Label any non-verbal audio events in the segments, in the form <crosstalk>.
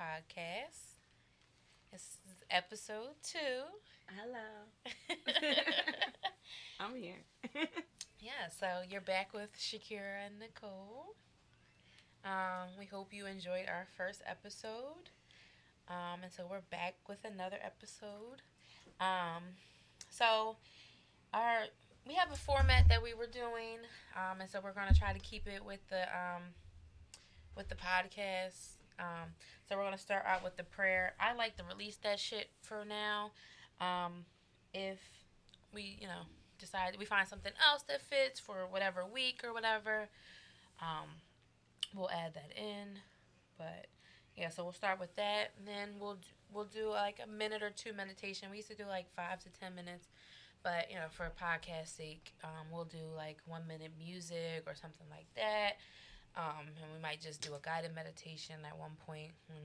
Podcast. This is episode two. Hello. <laughs> I'm here. <laughs> yeah, so you're back with Shakira and Nicole. Um, we hope you enjoyed our first episode. Um, and so we're back with another episode. Um, so our we have a format that we were doing, um, and so we're gonna try to keep it with the um, with the podcast. Um, so we're gonna start out with the prayer. I like to release that shit for now. Um, if we, you know, decide we find something else that fits for whatever week or whatever, um, we'll add that in. But yeah, so we'll start with that, and then we'll we'll do like a minute or two meditation. We used to do like five to ten minutes, but you know, for podcast sake, um, we'll do like one minute music or something like that. Um, and we might just do a guided meditation at one point when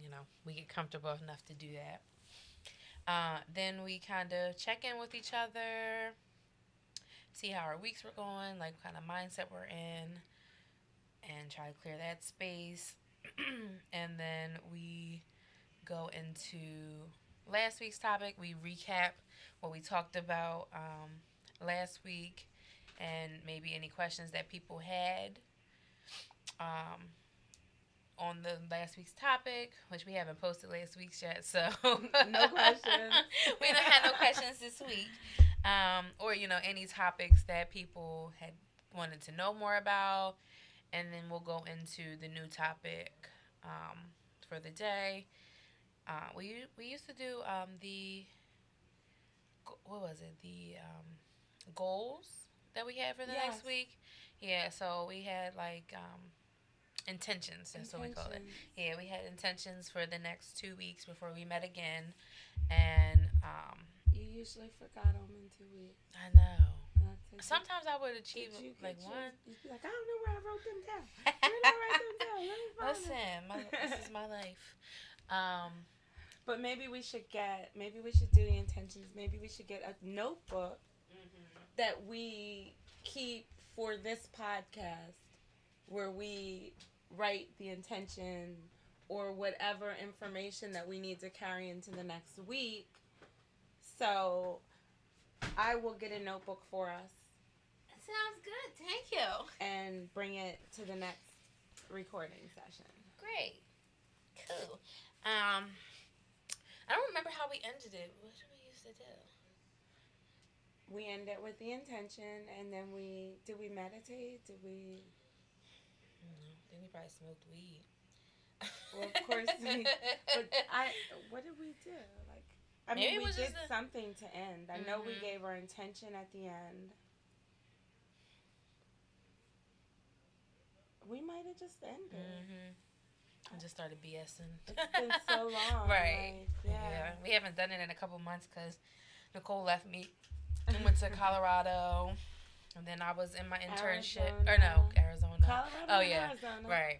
you know we get comfortable enough to do that. Uh, then we kind of check in with each other, see how our weeks were going, like kind of mindset we're in, and try to clear that space. <clears throat> and then we go into last week's topic. We recap what we talked about um, last week and maybe any questions that people had um, on the last week's topic, which we haven't posted last week's yet. So no questions. <laughs> we don't have no questions this week. Um, or you know any topics that people had wanted to know more about, and then we'll go into the new topic um, for the day. Uh, we we used to do um, the what was it the um, goals that we had for the Yes. next week. Yeah, so we had like um, intentions. That's what we call it. Yeah, we had intentions for the next two weeks before we met again, and um, You usually forgot them in two weeks. I know. And I said, Sometimes I would achieve you like one. You'd be like, I don't know where I wrote them down. <laughs> Where did I write them down? Let me find. Listen, my, this is <laughs> my life. Um, But maybe we should get, maybe we should do the intentions. Maybe we should get a notebook that we keep for this podcast where we write the intention or whatever information that we need to carry into the next week. So I will get a notebook for us sounds good. Thank you. and bring it to the next recording session. Great. Cool. Um, I don't remember how we ended it. What did we used to do? We end it with the intention and then we did we meditate? Did we Mm, I think we probably smoked weed. Well, of course we- <laughs> but I what did we do? Like I Maybe mean we did a- something to end. I know we Mhm. gave our intention at the end. We might have just ended. mm-hmm. I just started BSing. It's been so <laughs> long. right. like, yeah. yeah. We haven't done it in a couple months because Nicole left me and went to <laughs> Colorado. And then I was in my internship. Or no, Arizona. Colorado Oh, yeah. Arizona. Right.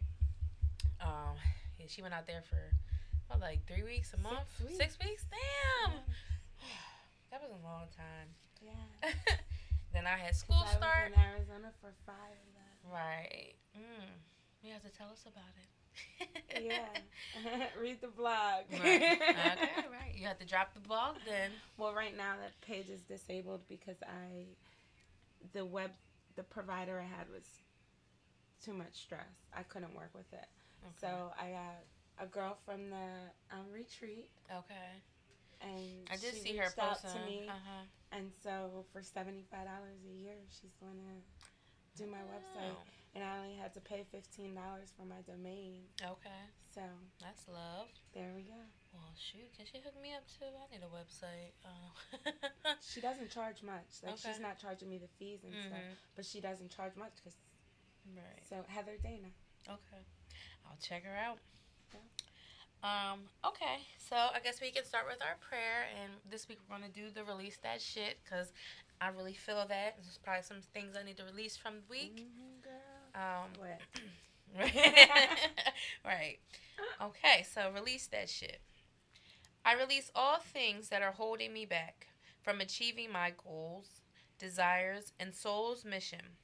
Um, yeah, she went out there for what, like three weeks, a Six month, weeks. six weeks. Damn, Yeah. <sighs> that was a long time. yeah. <laughs> then I had school I start. was in Arizona for five. Right. Mm. You have to tell us about it. Yeah. <laughs> <laughs> Read the blog. right. Okay. Right. You have to drop the blog then. Well, right now that page is disabled because I, the web, the provider I had was too much stress. I couldn't work with it. So I got a girl from the um, retreat, Okay. and I did she see her post to me. Uh huh. And so for seventy five dollars a year, she's going to do my website, and I only had to pay fifteen dollars for my domain. Okay. So That's love. there we go. Well, shoot. Can she hook me up too? I need a website. Uh, She doesn't charge much. Like Okay. she's not charging me the fees and stuff, Mhm. but she doesn't charge much because Right. so Heather Dana. Okay. I'll check her out. Yeah. Um, okay, so I guess we can start with our prayer, and this week we're going to do the release that shit because I really feel that. There's probably some things I need to release from the week. Mhm, girl. Um, What? <laughs> right. Okay, so release that shit. I release all things that are holding me back from achieving my goals, desires, and soul's mission.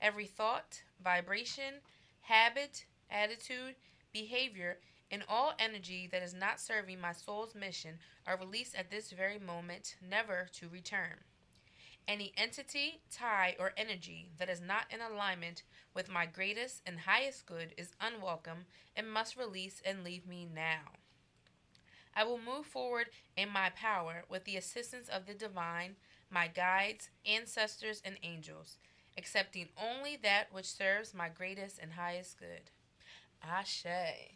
Every thought, vibration, habit, attitude, behavior, And all energy that is not serving my soul's mission are released at this very moment, never to return. Any entity, tie, or energy that is not in alignment with my greatest and highest good is unwelcome and must release and leave me now. I will move forward in my power with the assistance of the divine, my guides, ancestors, and angels, accepting only that which serves my greatest and highest good. Ashe. Ashe.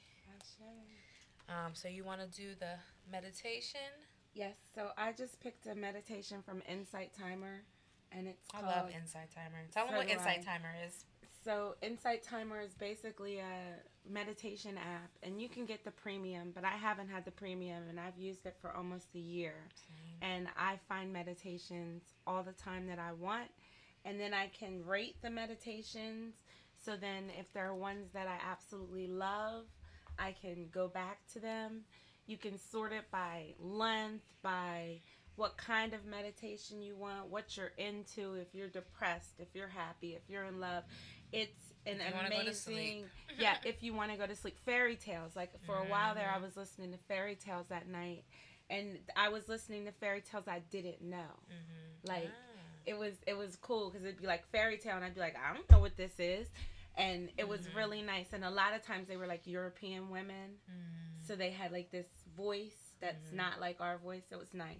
Um, so you want to do the meditation? Yes, so I just picked a meditation from Insight Timer, and it's I love Insight Timer. Tell them what Insight I. Timer is. So Insight Timer is basically a meditation app, and you can get the premium, but I haven't had the premium, and I've used it for almost a year. And I find meditations all the time that I want, and then I can rate the meditations. So then, if there are ones that I absolutely love, I can go back to them. You can sort it by length, by what kind of meditation you want, what you're into, if you're depressed, if you're happy, if you're in love. It's an If you wanna go to amazing, <laughs> yeah. If you want to go to sleep, fairy tales. Like for a while there, I was listening to fairy tales at night, and I was listening to fairy tales I didn't know. Mm-hmm. Like Ah. It was, it was cool because it'd be like fairy tale, and I'd be like, I don't know what this is, and it was Mhm. really nice. And a lot of times they were like European women, Mm. so they had like this voice that's Mhm. not like our voice. So It was nice.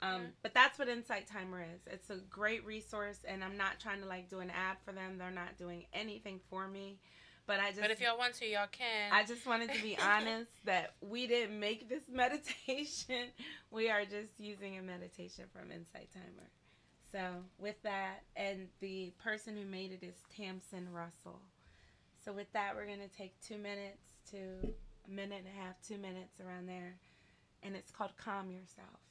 Um, but that's what Insight Timer is. It's a great resource, and I'm not trying to like do an ad for them. They're not doing anything for me. But I just, but if y'all want to, y'all can. I just wanted to be <laughs> honest that we didn't make this <laughs> meditation. We are just using a meditation from Insight Timer. So with that, and the person who made it is Tamsin Russell. So with that, we're gonna take two minutes to a minute and a half, two minutes around there, and it's called Calm Yourself.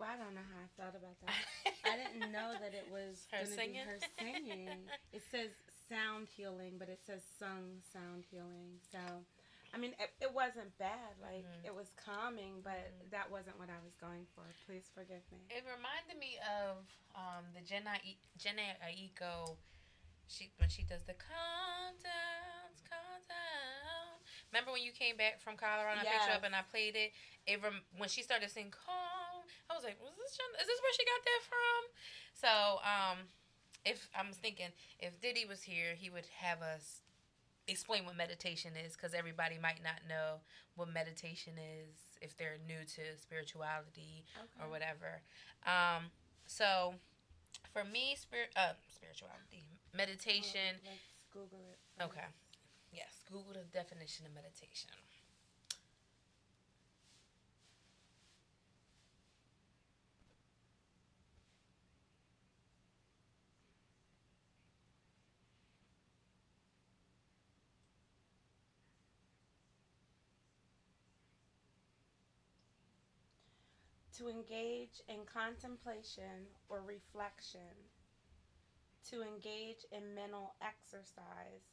Well, I don't know how I felt about that. <laughs> I didn't know that it was Her gonna singing? be her singing. It says sound healing, but it says sung sound healing. So, I mean, it, it wasn't bad. Like Mhm. it was calming, but Mhm. that wasn't what I was going for. Please forgive me. It reminded me of um, the Jhené Jhené Aiko. She when she does the calm down, calm down. Remember when you came back from Colorado? and I picked you up and I played it. It rem- when she started singing calm, I was like, "Was this? Is this where she got that from?" So, um, if I'm thinking if Diddy was here, he would have us explain what meditation is because everybody might not know what meditation is if they're new to spirituality or whatever. Um, so for me, spirit, uh, spirituality, meditation. Well, let's Google it. first. Okay. Yes. Google the definition of meditation. To engage in contemplation or reflection, to engage in mental exercise,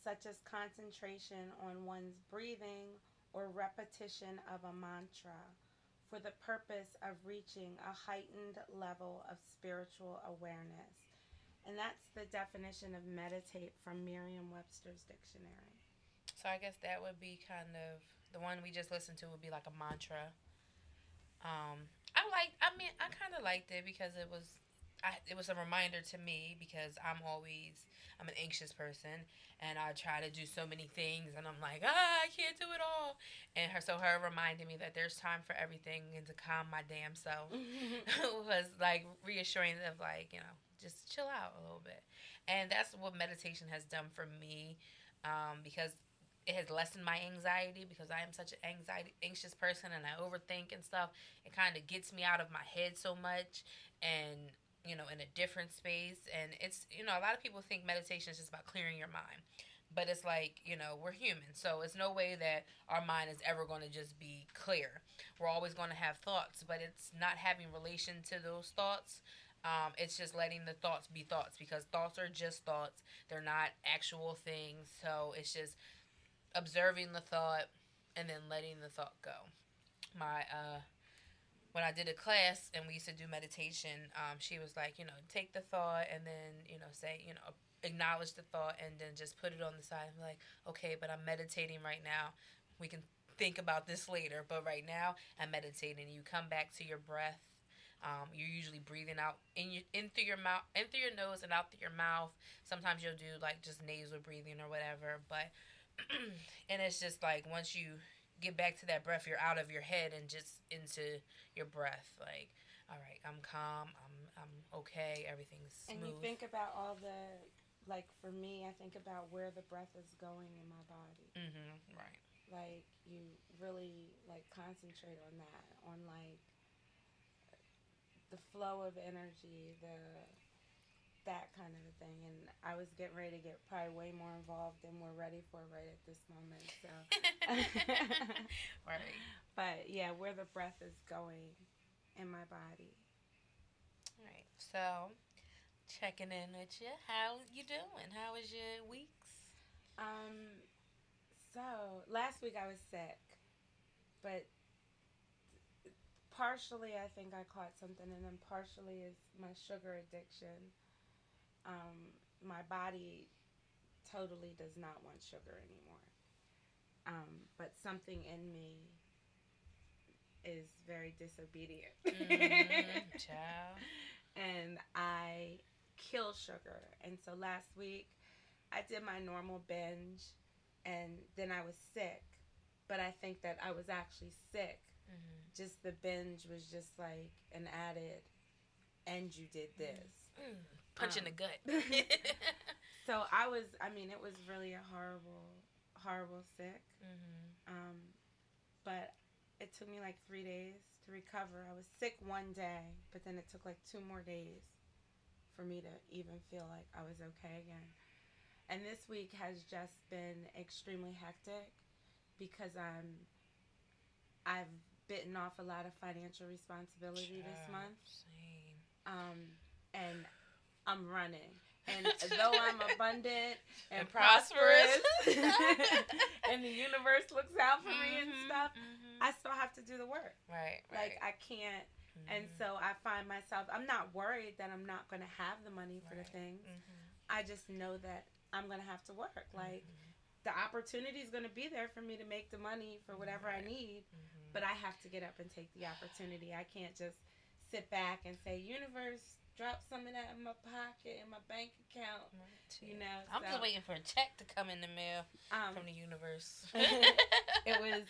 such as concentration on one's breathing or repetition of a mantra, for the purpose of reaching a heightened level of spiritual awareness. And that's the definition of meditate from Merriam Webster's dictionary. So I guess that would be kind of the one we just listened to would be like a mantra. Um, I like. I mean, I kind of liked it because it was. I, it was a reminder to me because I'm always I'm an anxious person and I try to do so many things and I'm like ah I can't do it all and her so her reminding me that there's time for everything and to calm my damn self <laughs> <laughs> was like reassuring of like you know just chill out a little bit and that's what meditation has done for me um, because it has lessened my anxiety because I am such an anxiety anxious person and I overthink and stuff. It kind of gets me out of my head so much and you know in a different space and it's you know a lot of people think meditation is just about clearing your mind. But it's like, you know, we're human. So it's no way that our mind is ever going to just be clear. We're always going to have thoughts, but it's not having relation to those thoughts. Um, it's just letting the thoughts be thoughts because thoughts are just thoughts. They're not actual things. So it's just observing the thought and then letting the thought go. My uh when I did a class and we used to do meditation, um, she was like, you know, take the thought and then, you know, say, you know, acknowledge the thought and then just put it on the side be like, okay, but I'm meditating right now. We can think about this later, but right now I'm meditating. You come back to your breath. Um, you're usually breathing out in your in through your mouth, in through your nose and out through your mouth. Sometimes you'll do like just nasal breathing or whatever, but <clears throat> and it's just like once you get back to that breath, you're out of your head and just into your breath. Like, all right, I'm calm. I'm I'm okay. Everything's smooth. And you think about all the, like for me, I think about where the breath is going in my body. mm-hmm. Right. Like you really like concentrate on that, on like the flow of energy, the that kind of a thing. And I was getting ready to get probably way more involved than we're ready for right at this moment. So, <laughs> right. <laughs> but yeah, where the breath is going in my body. All right. So, checking in with you. How you doing? How was your weeks? Um, so last week I was sick, but partially I think I caught something, and then partially is my sugar addiction. Um, my body totally does not want sugar anymore. Um, but something in me is very disobedient. Mm-hmm. <laughs> And I kill sugar. And so last week I did my normal binge and then I was sick. But I think that I was actually sick. Mm-hmm. Just the binge was just like an added, and you did this. Mm. Punch in Um, the gut. <laughs> <laughs> So I was, I mean, it was really a horrible, horrible sick. mm-hmm. Um, but it took me like three days to recover. I was sick one day, but then it took like two more days for me to even feel like I was okay again. And this week has just been extremely hectic because I'm I've bitten off a lot of financial responsibility this month. Same. Um, and I'm running. And though I'm abundant <laughs> and, And prosperous. <laughs> and the universe looks out for me and Mhm, stuff, mhm. I still have to do the work. right. Like right. I can't, and Mhm, so I find myself. I'm not worried that I'm not going to have the money for the Right. things. mhm, I just know that I'm going to have to work. Like mhm, the opportunity is going to be there for me to make the money for whatever I Right. need, mhm. but I have to get up and take the opportunity. I can't just sit back and say, "Universe, drop some of that in my pocket in my bank account." You know, I'm so, just waiting for a check to come in the mail Um, from the universe. <laughs> it was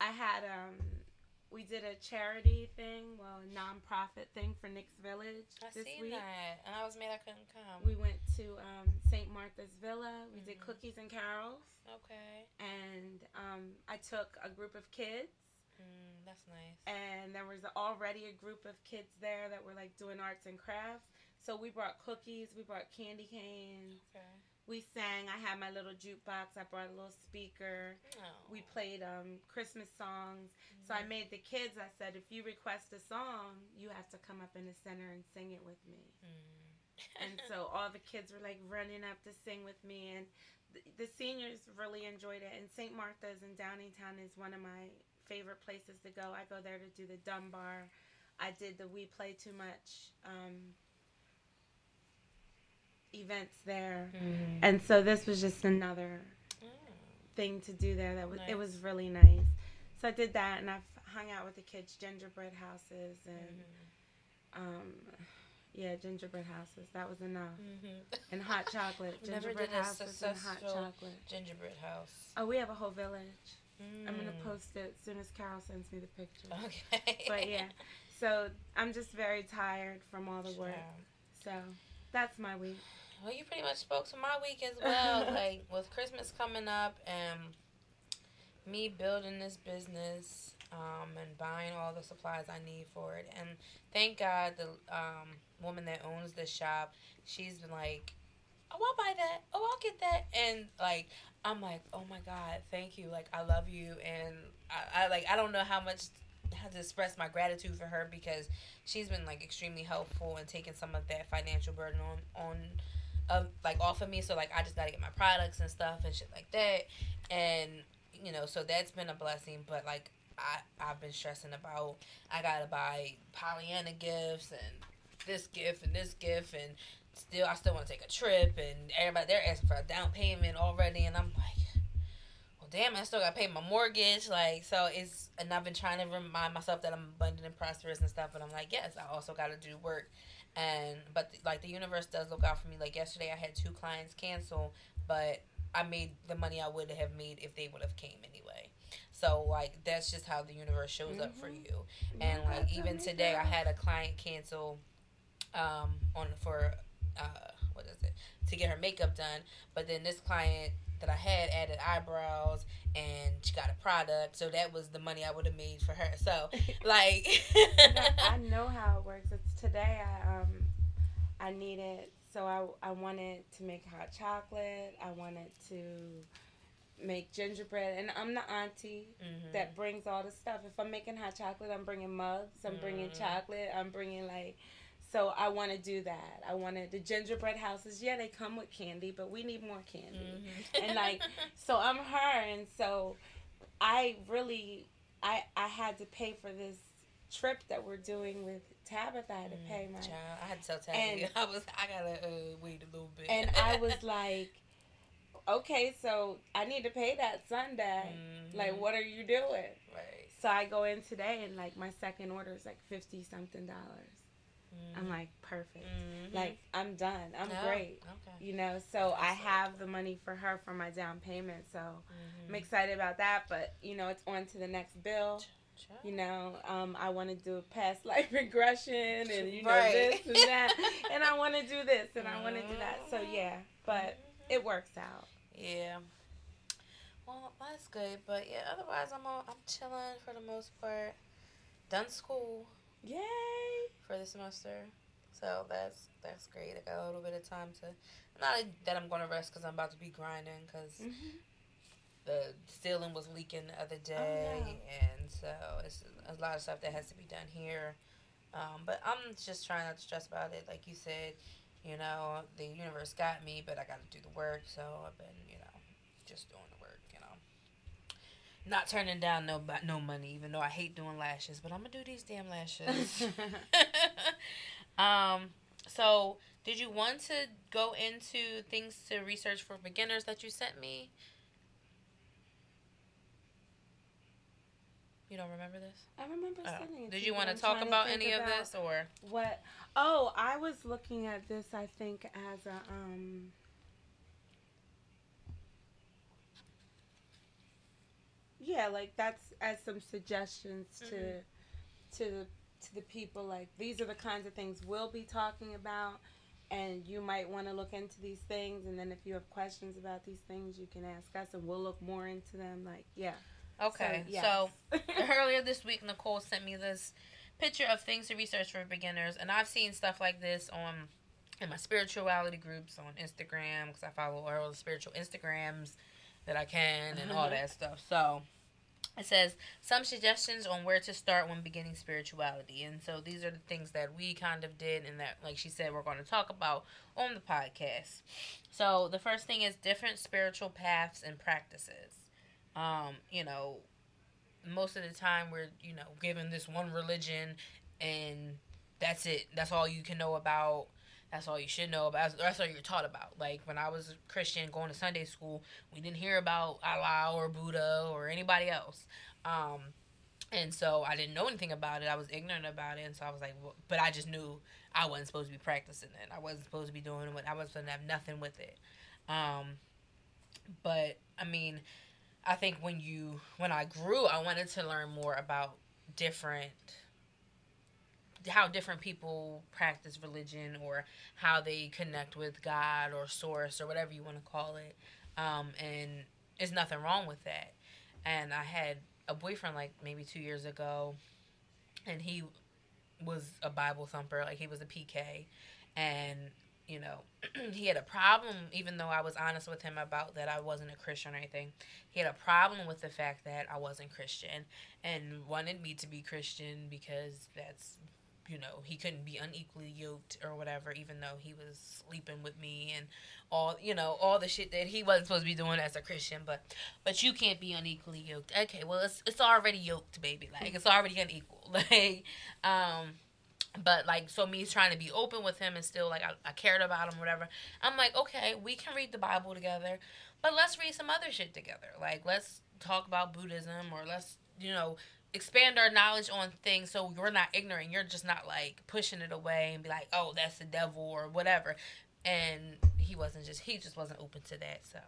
I had um we did a charity thing, well, a nonprofit thing for Nick's Village I this seen week. that, and I was mad I couldn't come. We went to um, St. Martha's Villa. We did Mhm. cookies and carols, okay, and um, I took a group of kids, mm, that's nice. and there was already a group of kids there that were like doing arts and crafts. So we brought cookies, we brought candy canes, Okay. we sang. I had my little jukebox. I brought a little speaker. Oh. We played um, Christmas songs. So I made the kids. I said, if you request a song, you have to come up in the center and sing it with me. Mm. and so <laughs> all the kids were like running up to sing with me and th- the seniors really enjoyed it and st martha's in downingtown is one of my favorite places to go i go there to do the dunbar i did the we play too much um, events there Mhm. and so this was just another Mm. thing to do there that was it was really nice so i did that and i've hung out with the kids gingerbread houses and Mhm. um, yeah gingerbread houses that was enough Mhm. and hot chocolate. <laughs> Gingerbread houses and hot chocolate. Gingerbread house. Oh, we have a whole village. I'm gonna Mm. post it as soon as Carol sends me the picture. Okay. But yeah, so I'm just very tired from all the work. So that's my week. Well, you pretty much spoke to my week as well. <laughs> like with Christmas coming up and me building this business um, and buying all the supplies I need for it. And thank God the um, woman that owns the shop, she's been like, "Oh, I'll buy that. Oh, I'll get that." And like, I'm like, "Oh my God, thank you. Like, I love you." And I, I like, I don't know how much how to express my gratitude for her because she's been like extremely helpful and taking some of that financial burden on on of like off of me so like I just gotta get my products and stuff and shit like that and you know so that's been a blessing but like I I've been stressing about I gotta buy Pollyanna gifts and this gift and this gift and still I still want to take a trip and everybody they're asking for a down payment already and I'm like well damn I still gotta pay my mortgage like so it's and I've been trying to remind myself that I'm abundant and prosperous and stuff but I'm like yes I also gotta do work. And but like the universe does look out for me. Like yesterday i had two clients cancel but i made the money i would have made if they would have came anyway. So like that's just how the universe shows up for Mhm. you. And like even today i had a client cancel um on for uh what is it to get her makeup done but then this client that i had added eyebrows and she got a product so that was the money i would have made for her so <laughs> like I <laughs> know how it works. It's today. I um, I needed so I I wanted to make hot chocolate. I wanted to make gingerbread, and I'm the auntie Mhm. that brings all the stuff. If I'm making hot chocolate, I'm bringing mugs. I'm bringing Mm. chocolate. I'm bringing like. So I want to do that. I wanted the gingerbread houses. Yeah, they come with candy, but we need more candy. Mhm. And, like, <laughs> So I'm her, and so I really I I had to pay for this trip that we're doing with Tabitha. I had to pay my, Mm, Child, I had to tell Tabitha. And- <laughs> I was I gotta uh, wait a little bit. and I was <laughs> like, okay, so I need to pay that Sunday. Mhm. Like, what are you doing? Right. So I go in today, and like my second order is like fifty something dollars. I'm Mhm. like, perfect. Mhm. Like I'm done. I'm No, great. Okay. You know, so I That's it. have the money for her for my down payment. So Mhm. I'm excited about that. But you know, it's on to the next bill. Child. You know, um, I want to do a past <laughs> life regression and you know Right. this and that, <laughs> and I want to do this and I want to do that. So yeah, but it works out. Yeah. Well, that's good, but yeah. Otherwise, I'm all, I'm chilling for the most part. Done school Yay! for the semester, so that's that's great. I got a little bit of time to. Not that I'm gonna rest because I'm about to be grinding because Mm-hmm. the ceiling was leaking the other day, Oh, no. and so it's a lot of stuff that has to be done here. Um, but I'm just trying not to stress about it. Like you said, you know, the universe got me, but I got to do the work. So I've been, you know, just doing the work. You know, not turning down no no money, even though I hate doing lashes. But I'm gonna do these damn lashes. <laughs> <laughs> um. So, did you want to go into things to research for beginners that you sent me? You don't remember this? I remember Oh. sending it. Did you want to talk about think any of this or? What? Oh, I was looking at this. I think as a um. Yeah, like that's as some suggestions to, Mhm. to the to the people. Like these are the kinds of things we'll be talking about, and you might want to look into these things. And then if you have questions about these things, you can ask us, and we'll look more into them. Like yeah. Okay, yes. so <laughs> earlier this week, Nicole sent me this picture of things to research for beginners, and I've seen stuff like this on in my spirituality groups on Instagram because I follow all the spiritual Instagrams that I can and all Uh-huh. that stuff. So it says some suggestions on where to start when beginning spirituality. And so these are the things that we kind of did and that like she said we're going to talk about on the podcast. So the first thing is different spiritual paths and practices. Um, you know, most of the time we're, you know, given this one religion and that's it. That's all you can know about. That's all you should know about. That's all you're taught about. Like when I was a Christian going to Sunday school, we didn't hear about Allah or Buddha or anybody else. Um, and so I didn't know anything about it. I was ignorant about it, and so I was like, well, but I just knew I wasn't supposed to be practicing it. I wasn't supposed to be doing it. I wasn't supposed to have nothing with it. Um, but I mean, I think when you when I grew, I wanted to learn more about different how different people practice religion or how they connect with God or source or whatever you want to call it. Um, and there's nothing wrong with that. And I had a boyfriend like maybe two years ago, and he was a Bible thumper, like he was a PK, and you know, <clears throat> he had a problem, even though I was honest with him about that I wasn't a Christian or anything. He had a problem with the fact that I wasn't Christian and wanted me to be Christian because that's, you know, he couldn't be unequally yoked or whatever, even though he was sleeping with me and all, you know, all the shit that he wasn't supposed to be doing as a Christian. But, but you can't be unequally yoked. Okay, well, it's it's already yoked, baby. Like it's already unequal. <laughs> Like, um, but like so me trying to be open with him and still like I, I cared about him whatever i'm like okay we can read the bible together but let's read some other shit together like let's talk about buddhism or let's you know expand our knowledge on things so you're not ignorant you're just not like pushing it away and be like oh that's the devil or whatever and he wasn't just he just wasn't open to that so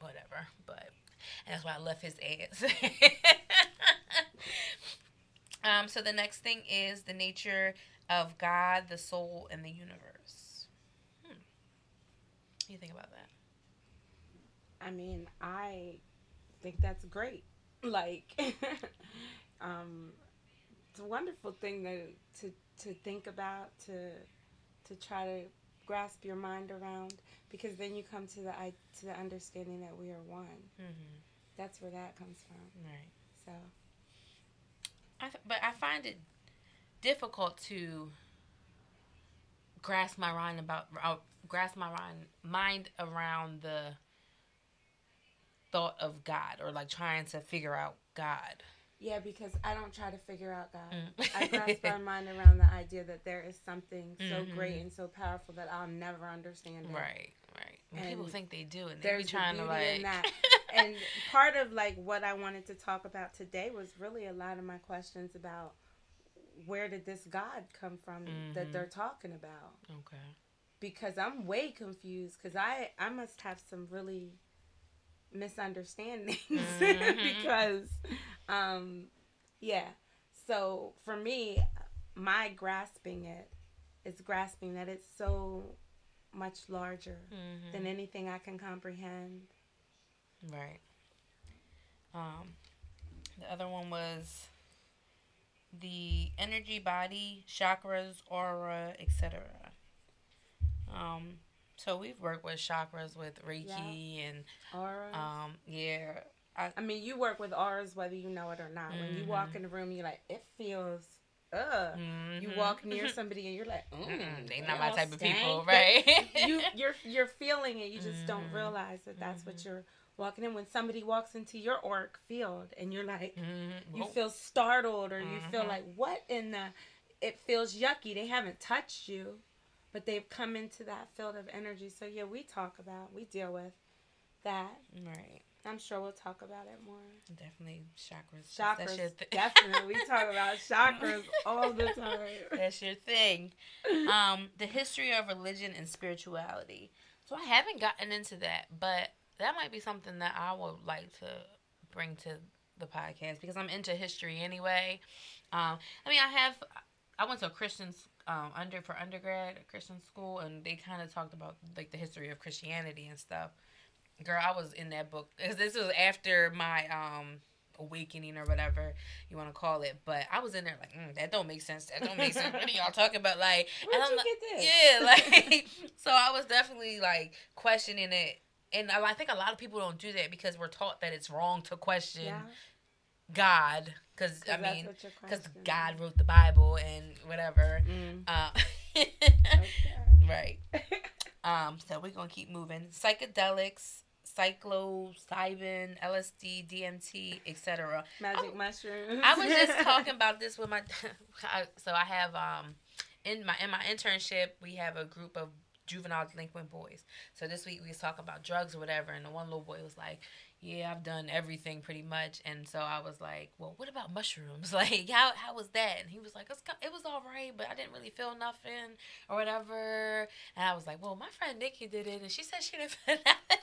whatever but and that's why i left his ass <laughs> Um, so the next thing is the nature of God, the soul, and the universe. Hmm. What do you think about that? I mean, I think that's great. Like, <laughs> um, it's a wonderful thing to, to to think about, to to try to grasp your mind around, because then you come to the i to the understanding that we are one. Mm-hmm. That's where that comes from. Right. So, I but I find it difficult to grasp my mind about uh, grasp my mind mind around the thought of God or like trying to figure out God. yeah, because I don't try to figure out God. Mm. I <laughs> grasp my mind around the idea that there is something so Mhm. great and so powerful that I'll never understand it. Right. Right. When people think they do, and they're be the trying to like. that. <laughs> and part of like what I wanted to talk about today was really a lot of my questions about where did this God come from that Mhm. they're talking about? okay. Because I'm way confused because I I must have some really misunderstandings <laughs> Mhm. because um yeah. So for me, my grasping it is grasping that it's so much larger Mm-hmm. than anything I can comprehend. Right. Um, the other one was the energy body, chakras, aura, etc. Um, so we've worked with chakras with Reiki and Aura. um, yeah, I I, mean, you work with auras whether you know it or not. When you walk in the room, you're like, it feels. Ugh. You mhm. walk near <laughs> somebody and you're like, mm, they not my type of people, right? you <laughs> you're you're feeling it. You just don't Mhm. realize that that's what you're walking in. When somebody walks into your auric field and you're like, Mhm. you feel startled or you feel like, what in the? It feels yucky. They haven't touched you, but they've come into that field of energy. So yeah, we talk about, we deal with that. right. I'm sure we'll talk about it more. Definitely chakras. Chakras, <laughs> definitely. We talk about chakras all the time. <laughs> That's your thing. Um, the history of religion and spirituality. So I haven't gotten into that, but that might be something that I would like to bring to the podcast because I'm into history anyway. Um, I mean, I have. I went to a Christian um, under for undergrad, a Christian school, and they kind of talked about like the history of Christianity and stuff. Girl, I was in that book. <laughs> This was after my um, awakening or whatever you want to call it. But I was in there like, mm, that don't make sense. That don't make sense. What are y'all talking about? Like, <laughs> Where'd I'm you like, get this? yeah, <laughs> like so I was definitely like questioning it. And I I think a lot of people don't do that because we're taught that it's wrong to question Yeah. God, because I mean, because God wrote the Bible and whatever. Mm. Uh, <laughs> right. Um. So we're gonna keep moving. Psychedelics, psilocybin, LSD, DMT, etc. Magic I- mushrooms. I was just <laughs> talking about this with my. <laughs> So I have um, in my in my internship we have a group of juvenile delinquent boys. So this week we was talking about drugs or whatever, and the one little boy was like, "Yeah, I've done everything pretty much." And so I was like, "Well, what about mushrooms? <laughs> Like, how how was that?" And he was like, "It was all right, but I didn't really feel nothing or whatever." And I was like, "Well, my friend Nikki did it, and she said she didn't feel <laughs> nothing."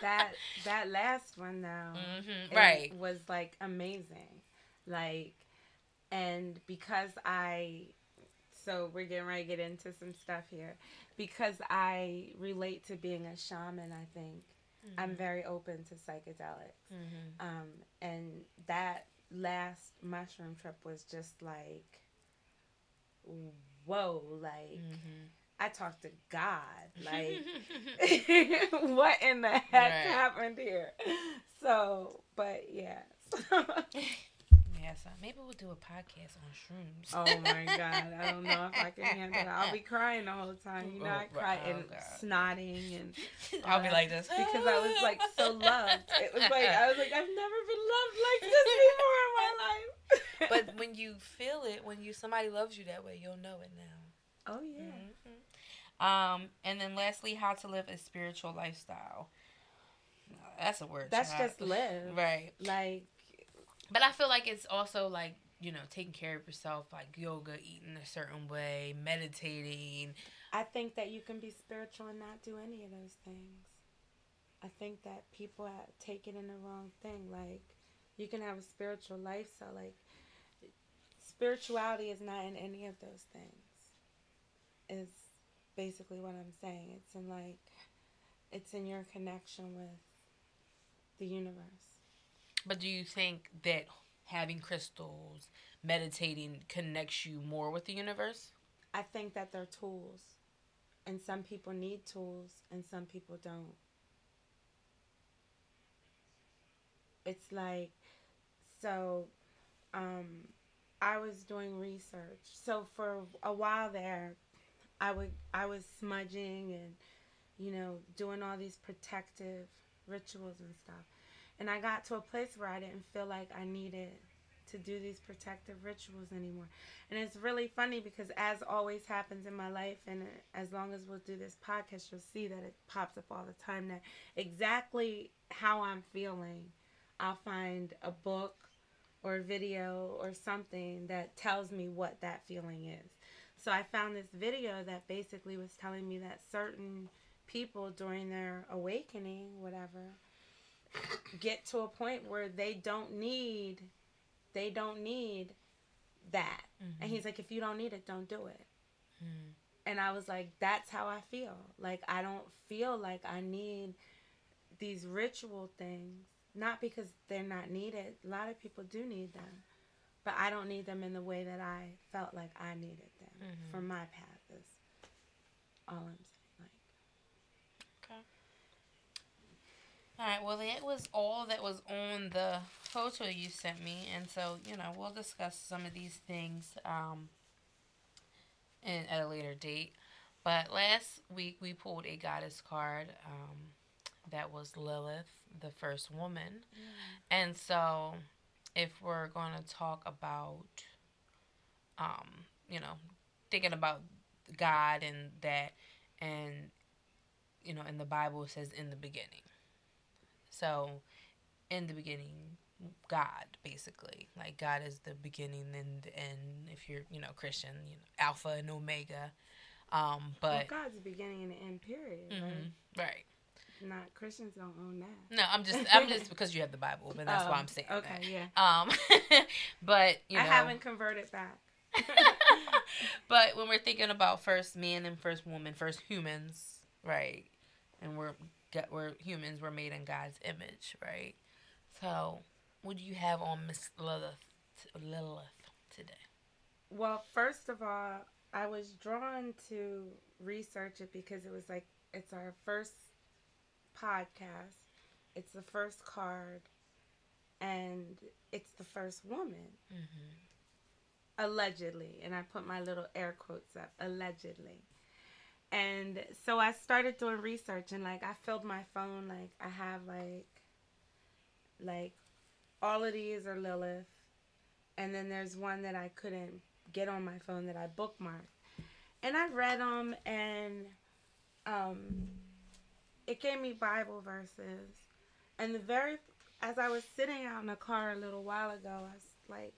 that that last one though. hmm Right. was like amazing like and because i so we're getting ready to get into some stuff here because i relate to being a shaman i think i'm very open to psychedelics hmm um and that last mushroom trip was just like whoa like hmm i talked to god like <laughs> <laughs> what in the heck Right. happened here? So, but yeah. <laughs> Yeah, so maybe we'll do a podcast on shrooms. oh my god, I don't know if I can handle it. I'll be crying the whole time. You know, I Oh, cry oh, and God. snotting and <laughs> I'll be like this <laughs> because I was like so loved. It was like I was like I've never been loved like this <laughs> before in my life. But when you feel it, when you somebody loves you that way, you'll know it now. oh yeah, Mhm. Um, and then lastly, how to live a spiritual lifestyle. That's a word. that's child. just live. right. Like But I feel like it's also like you know taking care of yourself, like yoga, eating a certain way, meditating. I think that you can be spiritual and not do any of those things. I think that people take it in the wrong thing. Like, you can have a spiritual lifestyle. Like, spirituality is not in any of those things. Is basically what I'm saying. It's in like, it's in your connection with the universe. But do you think that having crystals, meditating connects you more with the universe? I think that they're tools. And some people need tools and some people don't. It's like so um I was doing research. So for a while there I would I was smudging and you know doing all these protective rituals and stuff. And I got to a place where I didn't feel like I needed to do these protective rituals anymore. And it's really funny because, as always happens in my life, and as long as we'll do this podcast, you'll see that it pops up all the time that exactly how I'm feeling, I'll find a book or a video or something that tells me what that feeling is. So I found this video that basically was telling me that certain people during their awakening, whatever, get to a point where they don't need they don't need that. And he's like, if you don't need it, don't do it. Mm. And I was like, that's how I feel. Like, I don't feel like I need these ritual things. Not because they're not needed. A lot of people do need them. But I don't need them in the way that I felt like I needed them Mhm. for my path, is all I'm saying. Like, All right. Well, that was all that was on the photo you sent me, and so you know we'll discuss some of these things um, in at a later date. But last week we pulled a goddess card um, that was Lilith, the first woman, and so if we're going to talk about, um, you know, thinking about God and that, and you know, in the Bible it says in the beginning. So, in the beginning, God basically, like God is the beginning and and if you're you know Christian, you know Alpha and Omega. Um, well, but God's the beginning and the end, period. Mhm, right. Right? Not Christians don't own that. No, I'm just I'm just <laughs> because you have the Bible, but that's why Oh, I'm saying Okay, yeah. Um, <laughs> but you know, I haven't converted back. <laughs> but when we're thinking about first man and first woman, first humans, right? And we're get we're humans. We're made in God's image, right? So, what do you have on Miss Lilith, Lilith today? Well, first of all, I was drawn to research it because it was like it's our first podcast. It's the first card and it's the first woman Mm-hmm. allegedly and I put my little air quotes up allegedly. And so I started doing research and like I filled my phone like I have like like all of these are Lilith and then there's one that I couldn't get on my phone that I bookmarked. And I read them and um it gave me Bible verses. And the very as I was sitting out in the car a little while ago, I was like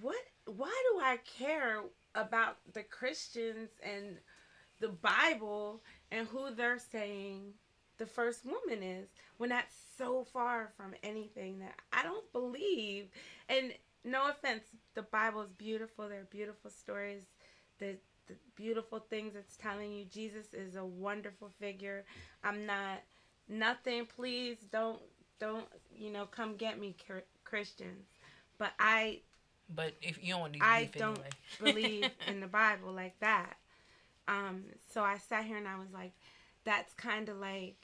what why do I care about the Christians and the Bible and who they're saying the first woman is when that's so far from anything that I don't believe. And no offense, the Bible is beautiful. There are beautiful stories, the the beautiful things it's telling you. Jesus is a wonderful figure. I'm not nothing. Please don't don't you know come get me Chr- Christians. But I But if you don't want to I don't anyway. <laughs> believe in the Bible like that. Um, so I sat here and I was like, that's kind of like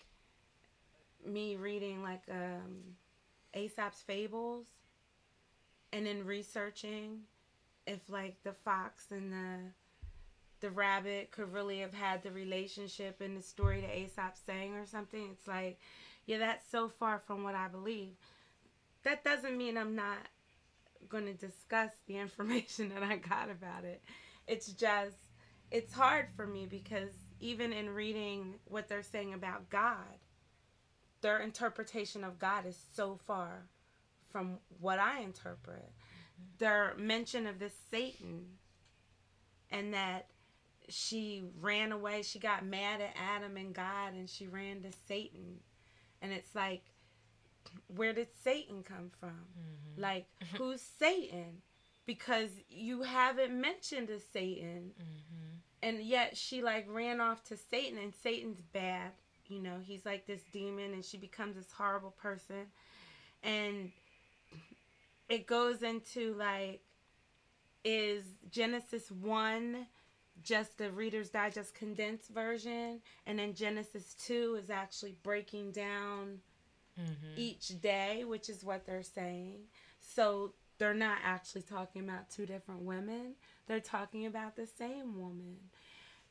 me reading like um, Aesop's fables, and then researching if like the fox and the the rabbit could really have had the relationship in the story that Aesop's saying or something. It's like, yeah, that's so far from what I believe. That doesn't mean I'm not going to discuss the <laughs> information that I got about it. It's just, it's hard for me because even in reading what they're saying about God, their interpretation of God is so far from what I interpret. Their mention of this Satan and that she ran away, she got mad at Adam and God and she ran to Satan. And it's like, where did Satan come from? Mhm. Like, <laughs> who's Satan? Because you haven't mentioned a Satan. Mhm. And yet she like ran off to Satan and Satan's bad. You know, he's like this demon and she becomes this horrible person. And it goes into like, is Genesis 1 just the Reader's Digest condensed version? And then Genesis 2 is actually breaking down Mhm. each day, which is what they're saying. So they're not actually talking about two different women. They're talking about the same woman.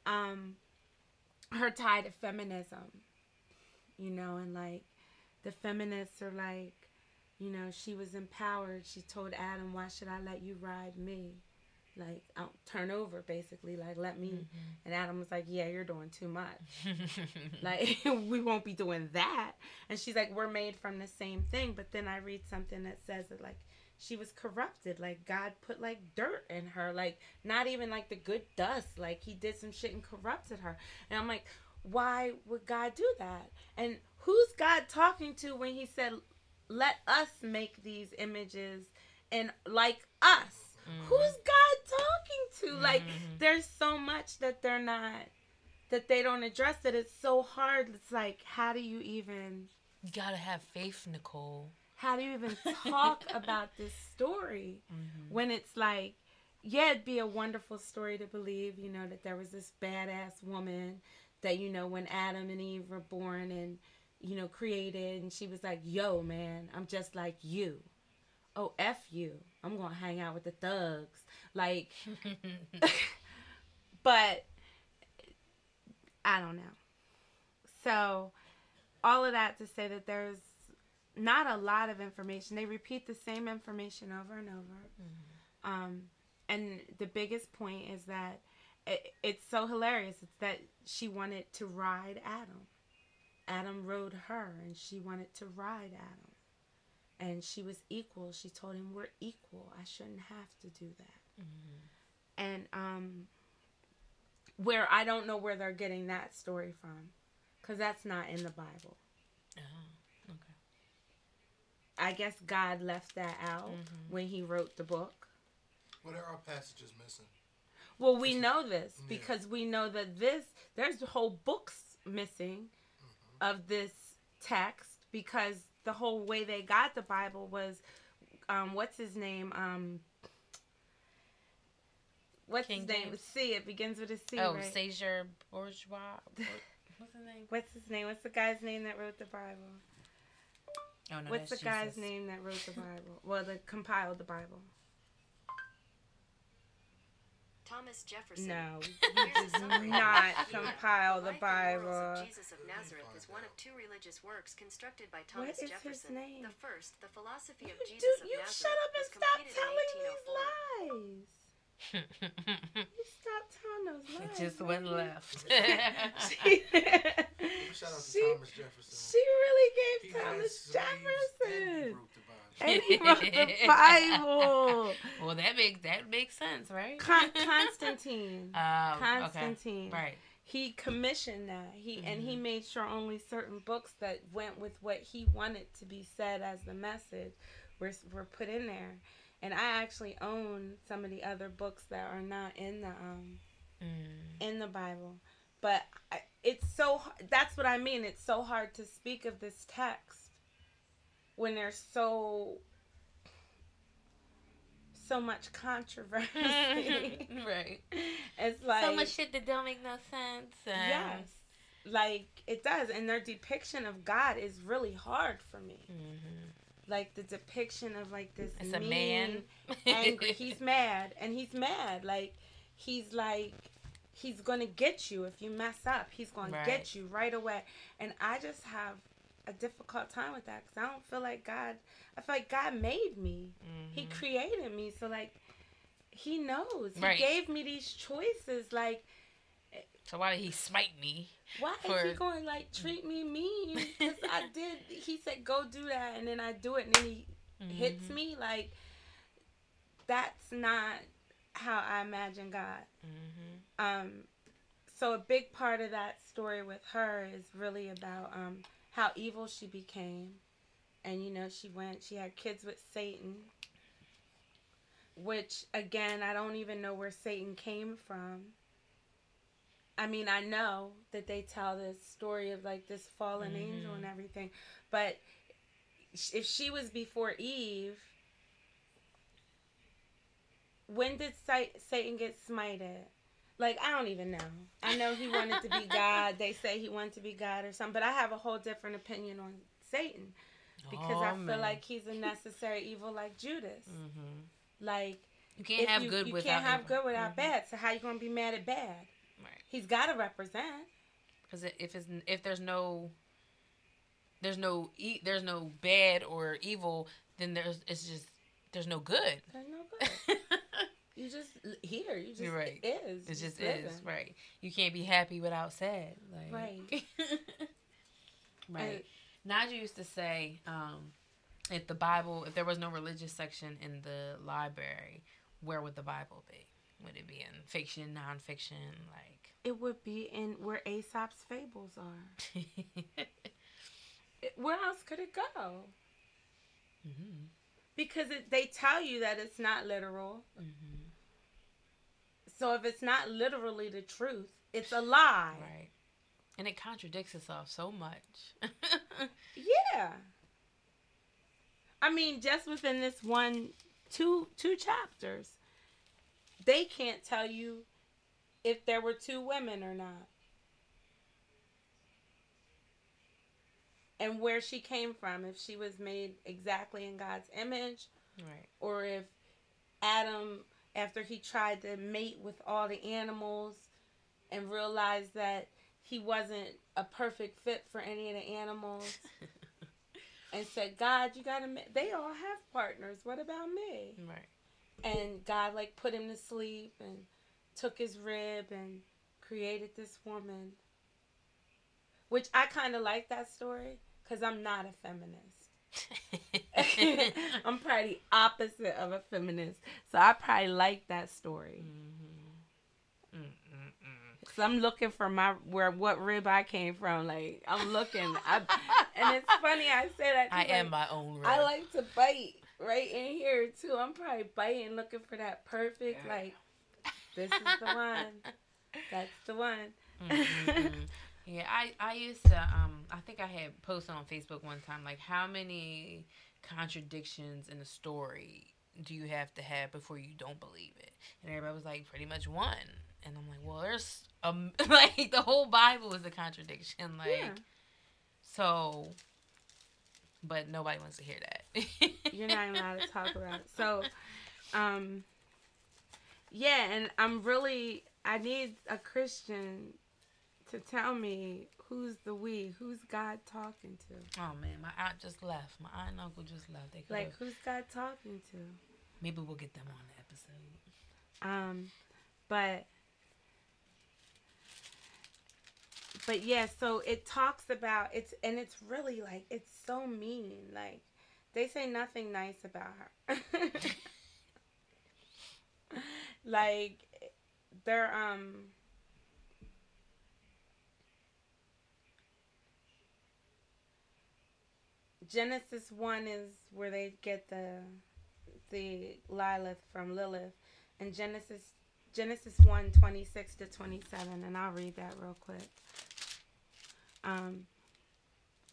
Um, her tie to feminism, you know, and like the feminists are like, you know, she was empowered. She told Adam, "Why should I let you ride me?" Like, I'll turn over, basically. Like, let me. Mm-hmm. And Adam was like, "Yeah, you're doing too much." <laughs> Like, <laughs> we won't be doing that. And she's like, we're made from the same thing. But then I read something that says that, like, she was corrupted. Like, God put, like, dirt in her. Like, not even, like, the good dust. Like, he did some shit and corrupted her. And I'm like, why would God do that? And who's God talking to when he said, let us make these images and like us? Mhm. Who's God talking to? Like, Mhm. there's so much that they're not that they don't address it it's so hard it's like how do you even you gotta have faith, Nicole. How do you even talk <laughs> about this story Mhm. when it's like yeah it'd be a wonderful story to believe you know that there was this badass woman that you know when adam and eve were born and you know created and she was like yo man i'm just like you oh f you i'm gonna hang out with the thugs like <laughs> but I don't know. So, all of that to say that there's not a lot of information. They repeat the same information over and over. Um, and the biggest point is that it, it's so hilarious. It's that she wanted to ride Adam. Adam rode her, and she wanted to ride Adam. And she was equal. She told him, We're equal. I shouldn't have to do that Mhm. and um where I don't know where they're getting that story from cuz that's not in the Bible. Oh, okay. I guess God left that out Mhm. when he wrote the book. What are our passages missing? Well, we know this Yeah. because we know that this there's whole books missing of this text because the whole way they got the Bible was, um, what's his name? Um, what's King his name? James. C. It begins with a C. oh, right? Seizure Bourgeois. <laughs> What's his name? What's his name? What's the guy's name that wrote the Bible? Oh no, What's the that's guy's name that wrote the Bible? Well, that compiled the Bible. Thomas Jefferson. No, <laughs> Here's a summary. not compile the Life and Bible. of Jesus of Nazareth is one of two religious works constructed by What Thomas is his Jefferson. name? The first, The Philosophy of You, Jesus do, of you Nazareth, shut up and was stop completed telling in these 1804. Lies. You stop telling those lies. it just went left. <laughs> she, Shout out to <laughs> She- Thomas Jefferson. she really gave had Thomas slaves and he Jefferson. wrote the <laughs> And he wrote the Bible. well, that makes that makes sense, right? Con- Constantine. Um, Constantine. Okay. Right. He commissioned that. He and he Mhm. made sure only certain books that went with what he wanted to be said as the message were were put in there. And I actually own some of the other books that are not in the um Mm. in the Bible. But I, it's so that's what I mean. It's so hard to speak of this text when there's so so much controversy. <laughs> right. it's like so much shit that don't make no sense. and- Yes. Like it does and their depiction of God is really hard for me. Mhm. Like the depiction of like this It's a mean, man. angry. <laughs> He's mad and he's mad. Like he's like he's gonna get you if you mess up. He's gonna Right. get you right away. And I just have a difficult time with that because I don't feel like God. I feel like God made me. He Mhm. created me, so like He knows. right. He gave me these choices. Like So why did he smite me? why is he going like treat me mean? Because I <laughs> did. He said go do that, and then I do it, and then he hits Mhm. me like that's not how I imagine God. Mhm. Um, so a big part of that story with her is really about um how evil she became, and you know she went, she had kids with Satan, which again I don't even know where Satan came from. I mean, I know that they tell this story of like this fallen angel and everything, but if she was before Eve, when did Satan get smited? Like I don't even know. I know he wanted to be <laughs> God. They say he wanted to be God or something, but I have a whole different opinion on Satan because I Oh, feel man. like he's a necessary evil like Judas. Mhm. Like you can't have you, good you without can't have evil. good without Mhm. bad. So how you gonna be mad at bad? He's got to represent. Because if it's if there's no there's no e- there's no bad or evil, then there's it's just there's no good. There's no good. <laughs> You just here. You just You're right. it is. It just is living. right. You can't be happy without sad. Like, Right. <laughs> right. Naja used to say, um, if the Bible, if there was no religious section in the library, where would the Bible be? Would it be in fiction, nonfiction, like? It would be in where Aesop's fables are. <laughs> Where else could it go? hmm Because it, they tell you that it's not literal. hmm So if it's not literally the truth, it's a lie. Right. And it contradicts itself so much. <laughs> Yeah. I mean, just within this one, two, two chapters, they can't tell you if there were two women or not, and where she came from, if she was made exactly in God's image, right. or if Adam, after he tried to mate with all the animals and realized that he wasn't a perfect fit for any of the animals, <laughs> and said, God, you gotta, ma- they all have partners. What about me? right. And God, like, put him to sleep and took his rib and created this woman. Which I kind of like that story because I'm not a feminist. <laughs> <laughs> I'm probably the opposite of a feminist. So I probably like that story. Mm-hmm. So I'm looking for my where what rib I came from. Like I'm looking, I, and it's funny I say that. I am my own. Rib. I like to bite right in here too. I'm probably biting, looking for that perfect. Like this is the one. That's the one. Mm-mm-mm. <laughs> Yeah, I I used to um I think I had posted on Facebook one time like how many contradictions in a story do you have to have before you don't believe it? And everybody was like pretty much one. And I'm like, well, there's um <laughs> like the whole Bible is a contradiction like Yeah. so but nobody wants to hear that. You're not allowed to talk about it. So, <laughs> um, yeah, and I'm really, I need a Christian to tell me who's the we, who's God talking to. Oh man, my aunt just left. My aunt and uncle just left. They Like, who's God talking to? maybe we'll get them on the episode. Um, but but yeah, so it talks about it's and it's really like it's so mean. Like they say nothing nice about her. <laughs> like they're um Genesis 1 is where they get the the Lilith from Lilith and Genesis Genesis 1 26 to 27 and I'll read that real quick. Um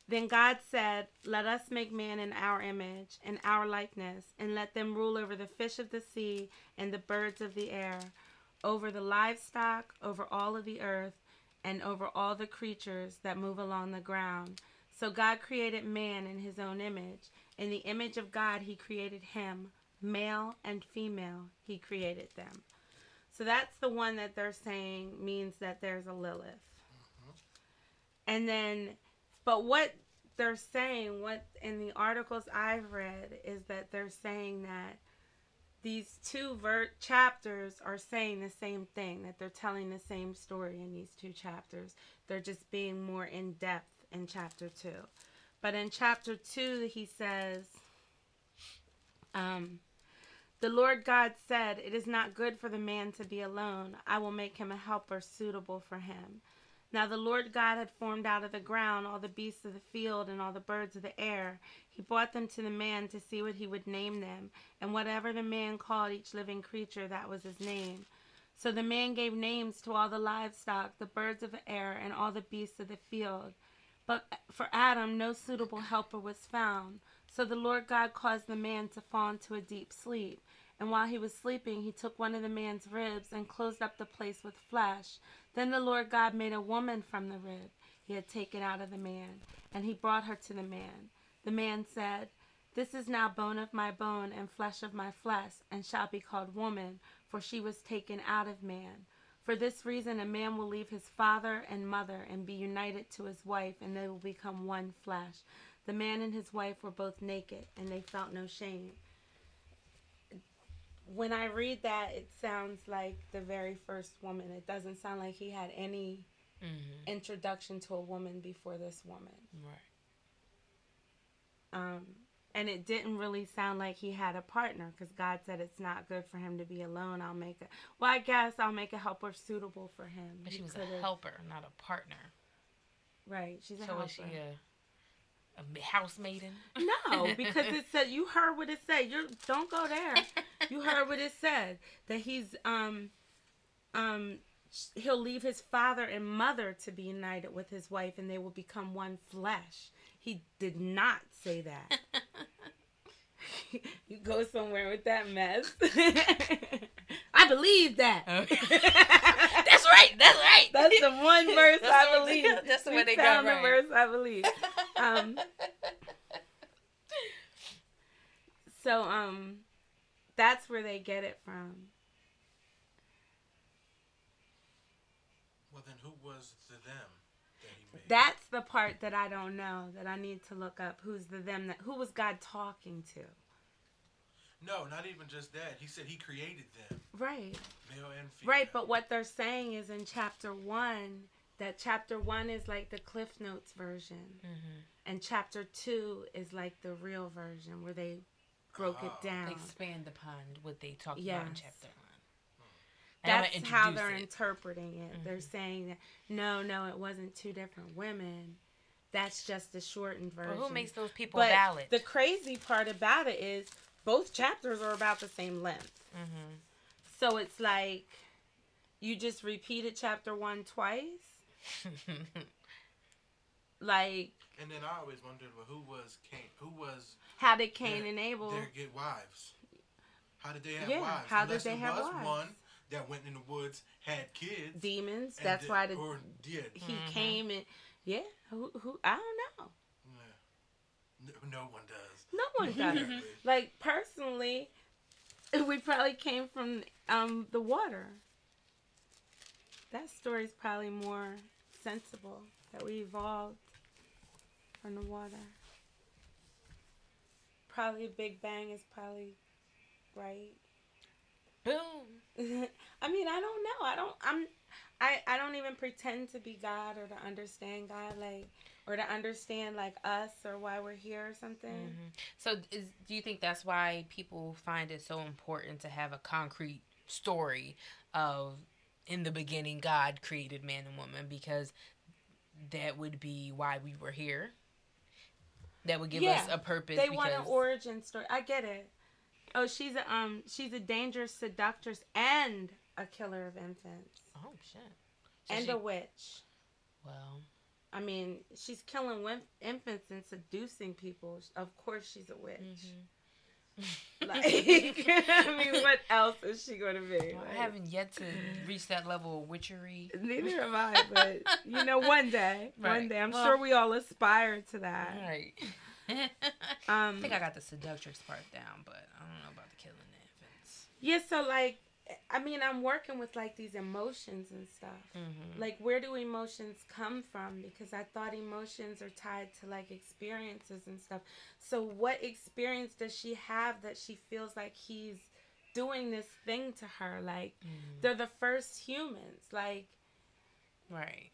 then God said, Let us make man in our image, in our likeness, and let them rule over the fish of the sea and the birds of the air, over the livestock, over all of the earth, and over all the creatures that move along the ground. So God created man in his own image. In the image of God, he created him. Male and female, he created them. So that's the one that they're saying means that there's a Lilith. Mm-hmm. And then, but what they're saying, what in the articles I've read, is that they're saying that these two ver- chapters are saying the same thing, that they're telling the same story in these two chapters. They're just being more in depth in chapter two. But in chapter two, he says, um, the Lord God said, It is not good for the man to be alone. I will make him a helper suitable for him. Now the Lord God had formed out of the ground all the beasts of the field and all the birds of the air. He brought them to the man to see what he would name them. And whatever the man called each living creature, that was his name. So the man gave names to all the livestock, the birds of the air, and all the beasts of the field. But for Adam, no suitable helper was found. So the Lord God caused the man to fall into a deep sleep. And while he was sleeping, he took one of the man's ribs and closed up the place with flesh. Then the Lord God made a woman from the rib he had taken out of the man, and he brought her to the man. The man said, This is now bone of my bone and flesh of my flesh, and shall be called woman, for she was taken out of man. For this reason, a man will leave his father and mother and be united to his wife, and they will become one flesh. The man and his wife were both naked, and they felt no shame. When I read that, it sounds like the very first woman. It doesn't sound like he had any Mm-hmm. introduction to a woman before this woman. Right. Um, and it didn't really sound like he had a partner because God said it's not good for him to be alone. I'll make it. Well, I guess I'll make a helper suitable for him. But He she was could've- a helper, not a partner. Right, she's a So helper. was she a, a housemaiden? No, because it <laughs> said you heard what it said. You don't go there. <laughs> You heard what it said that he's um um he'll leave his father and mother to be united with his wife and they will become one flesh. He did not say that. <laughs> you go somewhere with that mess. <laughs> I believe that. Okay. <laughs> That's right. That's right. That's the one verse That's I the- believe. that's the one they got right. The one verse I believe. Um, So um that's where they get it from. Well, then who was the them that he made? That's the part that I don't know that I need to look up. Who's the them that who was God talking to? no, not even just that. He said he created them, Right. male and female. Right, but what they're saying is in chapter 1 that chapter 1 is like the Cliff Notes version Mm-hmm. and chapter 2 is like the real version where they broke Oh. it down. Expand upon what they talked about in chapter one. And That's how they're it. interpreting it. They're saying that no, no, it wasn't two different women. That's just the shortened version. Well, who makes those people but valid? the crazy part about it is both chapters are about the same length. mm-hmm. So it's like you just repeated chapter one twice. <laughs> Like, And then I always wondered, well, who was Cain? Who was how did Cain their- and Abel? their get wives? How did they have Yeah, wives? how did Unless they it have was wives? one that went in the woods, had kids. Demons. and That's did- why the, or did. he Mhm. came and yeah. Who? Who? I don't know. Yeah. No, no one does. No one does. Exactly. <laughs> like personally, we probably came from um the water. That story is probably more sensible that we evolved from the water. Probably a Big Bang is probably right. Boom. <laughs> I mean, I don't know. I don't. I'm. I. I don't even pretend to be God or to understand God, like, or to understand like us or why we're here or something. Mhm. So, is, do you think that's why people find it so important to have a concrete story of in the beginning God created man and woman because that would be why we were here. That would give us a purpose. They because, want an origin story. I get it. Oh, she's a um, she's a dangerous seductress and a killer of infants Oh shit. So and she- a witch. well, I mean, she's killing infants and seducing people. Of course, she's a witch. mhm. <laughs> Like, I mean, what else is she going to be? Well, I haven't yet to reach that level of witchery. Neither have I, <laughs> but you know, one day, one day, I'm Well- sure we all aspire to that. Right. <laughs> I Um, think I got the seductress part down, but I don't know about the killing the infants. yeah. So like, I mean, I'm working with like these emotions and stuff. Mm-hmm. Like, where do emotions come from? Because I thought emotions are tied to like experiences and stuff. So, what experience does she have that she feels like he's doing this thing to her? Like, they're the first humans. Like, Right.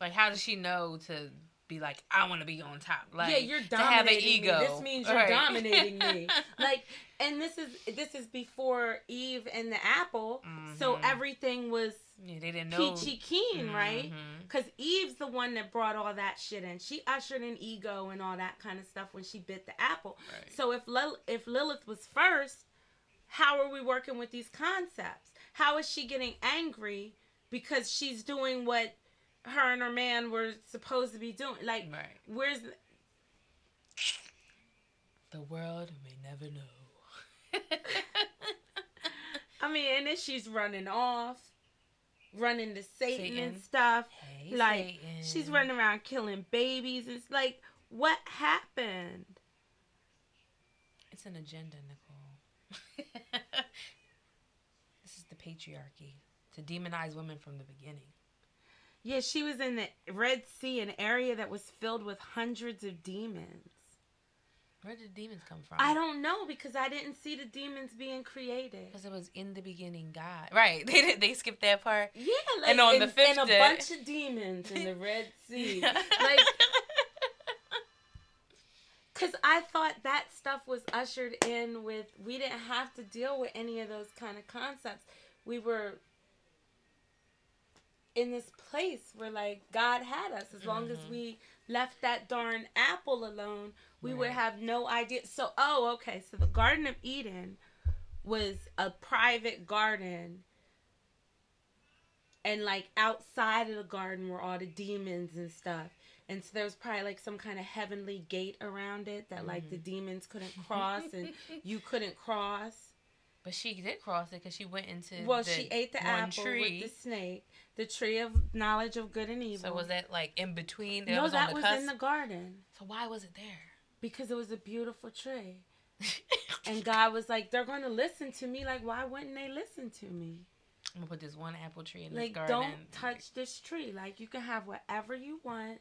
Like, how does she know to be like, I want to be on top? Like, yeah, you're to have an dominating ego. me. This means you're Right. dominating me. <laughs> Like, and this is this is before Eve and the apple. So Mhm. everything was yeah, they didn't know. peachy keen, right? Mhm. Because Eve's the one that brought all that shit in. She ushered in ego and all that kind of stuff when she bit the apple. Right. So if Lil- if Lilith was first, how are we working with these concepts? How is she getting angry because she's doing what her and her man were supposed to be doing? Like, Right. where's the, The world may never know. <laughs> I mean, and then she's running off, running to Satan, Satan. and stuff. hey, like Satan. she's running around killing babies. It's like, what happened? It's an agenda, Nicole. <laughs> this is the patriarchy to demonize women from the beginning. Yeah, she was in the Red Sea, an area that was filled with hundreds of demons. Where did the demons come from? I don't know because I didn't see the demons being created. Because it was in the beginning, God. Right. <laughs> They did- they skipped that part. Yeah, like And on and, the fifth and a bunch of demons in the Red <laughs> Sea. like, <laughs> cause I thought that stuff was ushered in with. We didn't have to deal with any of those kind of concepts. We were in this place where like God had us. As long as Mhm. we left that darn apple alone, we would have no idea. So, oh, okay. So the Garden of Eden was a private garden and like outside of the garden were all the demons and stuff and so there was probably like some kind of heavenly gate around it that like the demons couldn't <laughs> cross and you couldn't cross But she did cross it because she went into well the she ate the one apple tree. with the snake the tree of knowledge of good and evil So was that like in between? That no was that on the was cusp? in the garden So why was it there? because it was a beautiful tree <laughs> and god was like they're going to listen to me like why wouldn't they listen to me I'm gonna put this one apple tree in like this garden. don't touch this tree like you can have whatever you want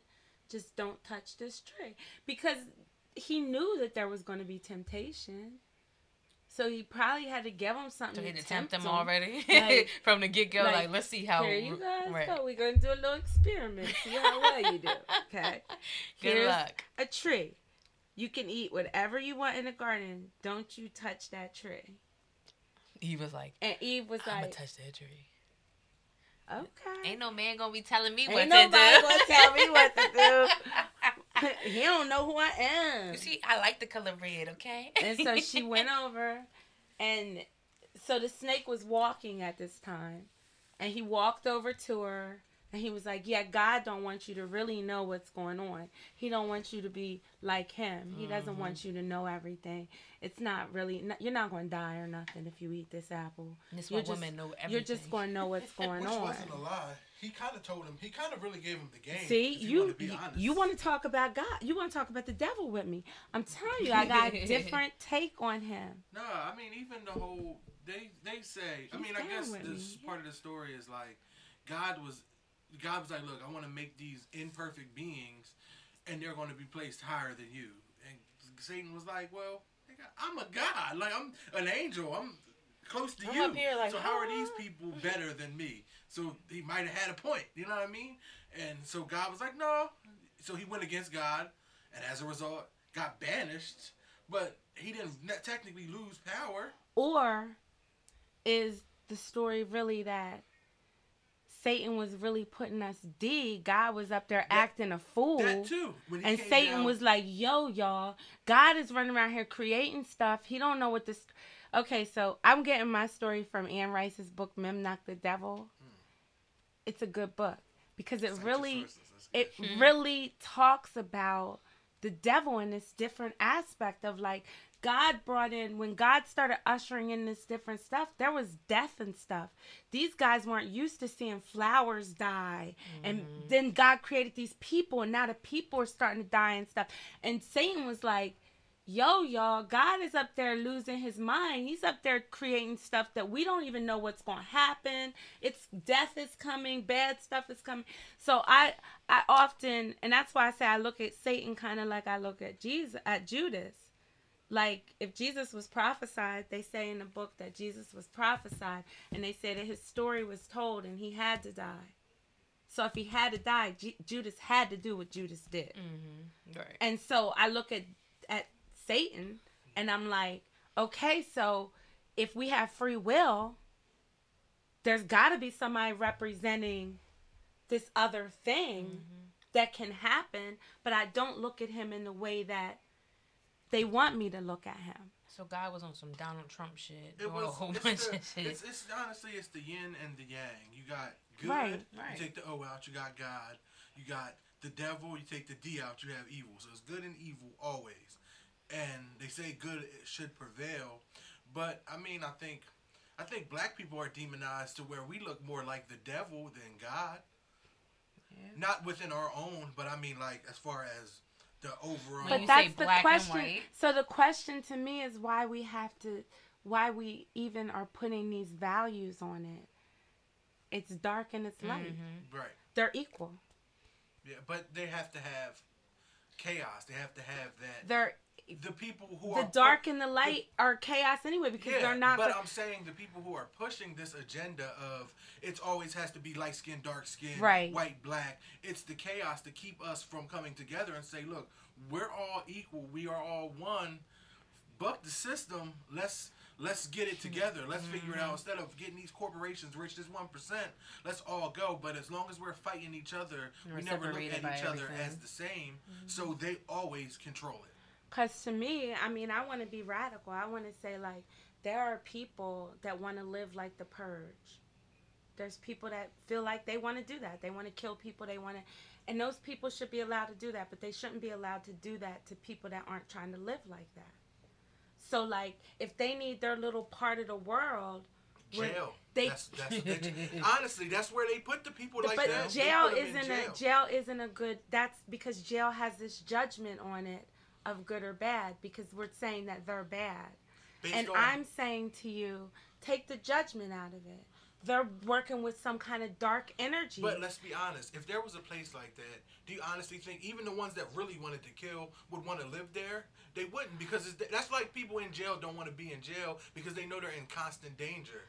just don't touch this tree because he knew that there was going to be temptation so he probably had to give him something So he to to tempt them him. already <laughs> Like- from the get go. Like, like, let's see how. here you guys right. go we're going to do a little experiment see how well you do okay <laughs> Good Here's luck. a tree you can eat whatever you want in the garden don't you touch that tree He was like, and eve was like "I'm gonna like touch that tree." okay Ain't no man gonna be telling me what to do. Ain't nobody gonna tell me what to do. <laughs> <laughs> he don't know who I am. you see, I like the color red. Okay. and so she <laughs> went over, and so the snake was walking at this time, and he walked over to her, And he was like, "Yeah, God don't want you to really know what's going on. He don't want you to be like him. He doesn't Mm-hmm. want you to know everything. It's not really. You're not going to die or nothing if you eat this apple. This You're why just- women know everything. You're just going to know what's <laughs> going Which on." wasn't a lie. He kind of told him. He kind of really gave him the game. See, you wanna you, you want to talk about God. You want to talk about the devil with me. I'm telling you, I got a <laughs> different take on him. No, I mean even the whole they they say. I mean I guess this me, part of the story is like God was God was like, look, I want to make these imperfect beings, and they're going to be placed higher than you. And Satan was like, well, I'm a god. Like I'm an angel. I'm close to I'm you. up here like, so how are these "Ah." people better than me? So he might have had a point. You know what I mean? And so God was like, no. So he went against God, and as a result, got banished. But he didn't technically lose power. Or is the story really that Satan was really putting us D? God was up there acting a fool. That too. When And Satan down- was like, "Yo, y'all, God is running around here creating stuff. He don't know what this." Okay, so I'm getting my story from Anne Rice's book "Memnoch the Devil." It's a good book because it Cite really, sources. That's it mm-hmm. really talks about the devil in this different aspect of like God brought in when God started ushering in this different stuff, there was death and stuff. These guys weren't used to seeing flowers die. And mm-hmm. then God created these people and now the people are starting to die and stuff. And Satan was like, Yo, y'all, God is up there losing his mind. He's up there creating stuff that we don't even know what's going to happen. It's death is coming, bad stuff is coming. So I I often and that's why I say I look at Satan kind of like I look at Jesus at Judas. Like if Jesus was prophesied, they say in the book that Jesus was prophesied and they say that his story was told and he had to die. So if he had to die, Ju- Judas had to do what Judas did. Mm-hmm. Right. And so I look at at Satan and I'm like, okay, so if we have free will, there's got to be somebody representing this other thing mm-hmm. that can happen, but I don't look at him in the way that they want me to look at him. So God was on some Donald Trump shit, It doing was a whole it's bunch the- of shit. It's, it's honestly it's the yin and the yang. You got good, Right, right. you take the O out, you got God. You got the devil, you take the D out, you have evil. So it's good and evil always. And they say good should prevail. But I mean I think I think black people are demonized to where we look more like the devil than God. Yeah. Not within our own, but I mean like as far as the overall But that's say the black and question. So the question to me is why we have to, why we even are putting these values on it. It's dark and it's light. Mhm. right. They're equal. Yeah, but they have to have chaos. They have to have that They're the people who are the are dark and the light are chaos anyway because Yeah, they're not. But go- I'm saying the people who are pushing this agenda of it's always has to be light skin, dark skin, Right. white, black. It's the chaos to keep us from coming together and say, look, we're all equal. We are all one. Buck the system. Let's let's get it together. Let's figure it out. Mm-hmm. Instead of getting these corporations rich, this one percent. Let's all go. But as long as we're fighting each other, We're we never look at by each other everything. as the same. So mm-hmm. they always control it. Because to me, I mean, I want to be radical. I want to say, like, there are people that want to live like the purge. There's people that feel like they want to do that. They want to kill people. They want to. And those people should be allowed to do that, but they shouldn't be allowed to do that to people that aren't trying to live like that. So, like, if they need their little part of the world, Jail. They, that's, that's they, honestly, that's where they put the people like but that. They jail put 'em in isn't jail. a jail isn't a good that's because jail has this judgment on it of good or bad because we're saying that they're bad Based and on- i'm saying to you take the judgment out of it they're working with some kind of dark energy But let's be honest. If there was a place like that, do you honestly think even the ones that really wanted to kill would want to live there? They wouldn't because it's, that's like people in jail don't want to be in jail because they know they're in constant danger.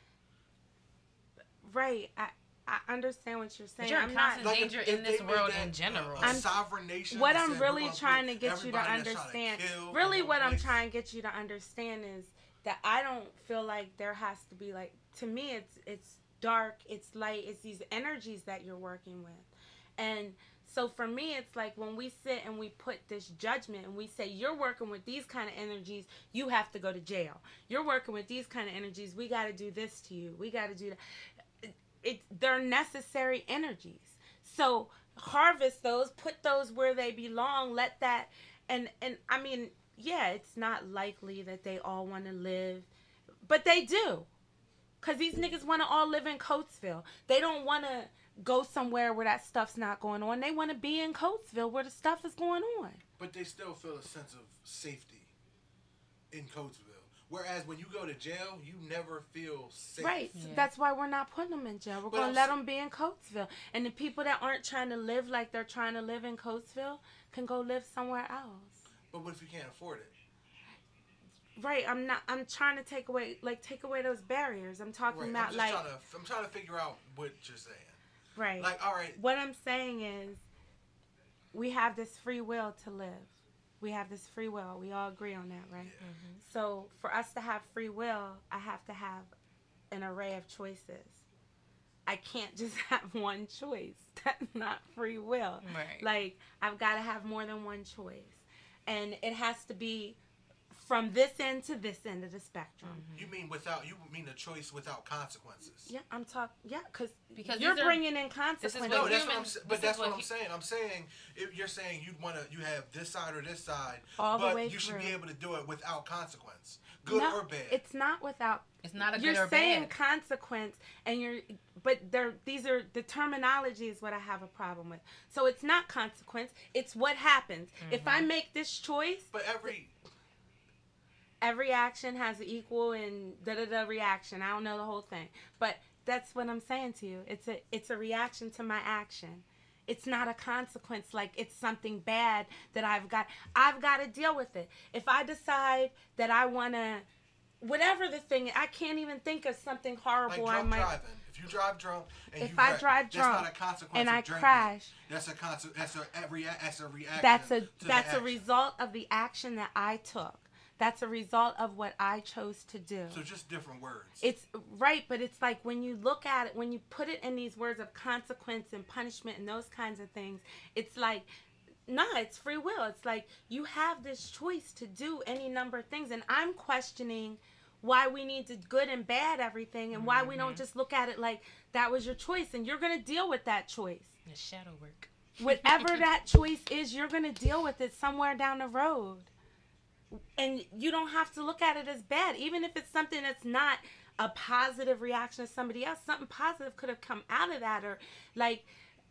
right i i understand what you're saying you're in i'm not constant Like danger if- in if this world in general. A, a I'm- sovereign nation. what I'm really trying to get you to everybody that's trying understand, kill in really one what I'm trying to get you to understand is that I don't feel like there has to be like to me it's it's dark, it's light, it's these energies that you're working with. And so for me it's like when we sit and we put this judgment and we say you're working with these kind of energies, you have to go to jail. You're working with these kind of energies, we got to do this to you. We got to do that. It, they're necessary energies. So harvest those, put those where they belong. Let that and and I mean, yeah, it's not likely that they all want to live, but they do. Cause these niggas want to all live in Coatesville. They don't want to go somewhere where that stuff's not going on. They want to be in Coatesville where the stuff is going on. But they still feel a sense of safety in Coatesville. Whereas when you go to jail, you never feel safe. Right. Yeah. that's why we're not putting them in jail. We're going to let them be in Coatesville. And the people that aren't trying to live like they're trying to live in Coatesville can go live somewhere else. But what if you can't afford it? Right. I'm not. I'm trying to take away, like, take away those barriers. I'm talking Right. I'm about, like, trying to. I'm trying to figure out what you're saying. right. Like, all right, what I'm saying is, we have this free will to live. We have this free will. We all agree on that, right? Yeah. Mm-hmm. So for us to have free will, I have to have an array of choices. I can't <laughs> just have one choice. <laughs> That's not free will. Right. Like I've got to have more than one choice, and it has to be from this end to this end of the spectrum. you mean without you mean a choice without consequences? Yeah, I'm talking. Yeah, cause Because you're these are- bringing in consequences. No, that's what I'm. sa- this But that's what what I'm he- saying. I'm saying if you're saying you'd want to, you have this side or this side, All the but way you should be able to do it without consequence, good No, or bad. It's not without It's not a good you're good or saying consequence and you're but there these are the terminology is what i have a problem with so it's not consequence it's what happens if Mm-hmm. i make this choice but every every action has an equal and da da da reaction i don't know the whole thing but that's what i'm saying to you it's a it's a reaction to my action it's not a consequence like it's something bad that i've got i've got to deal with it if i decide that i want to whatever the thing i can't even think of something like horrible i drunk might driving. If you drive drunk and If you I wreck, drive that's drunk not a consequence and of I drinking. crash, That's a conse- That's a, a rea- That's a reaction. that's a that's a action. result of the action that I took. That's a result of what I chose to do. So just different words. It's right, but it's like when you look at it, when you put it in these words of consequence and punishment and those kinds of things, it's like, nah, it's free will. It's like you have this choice to do any number of things, and I'm questioning why we need to good and bad everything, and why we don't mm-hmm. just look at it like that was your choice, and you're gonna deal with that choice. The shadow work. Whatever <laughs> that choice is, you're gonna deal with it somewhere down the road and you don't have to look at it as bad even if it's something that's not a positive reaction to somebody else something positive could have come out of that or like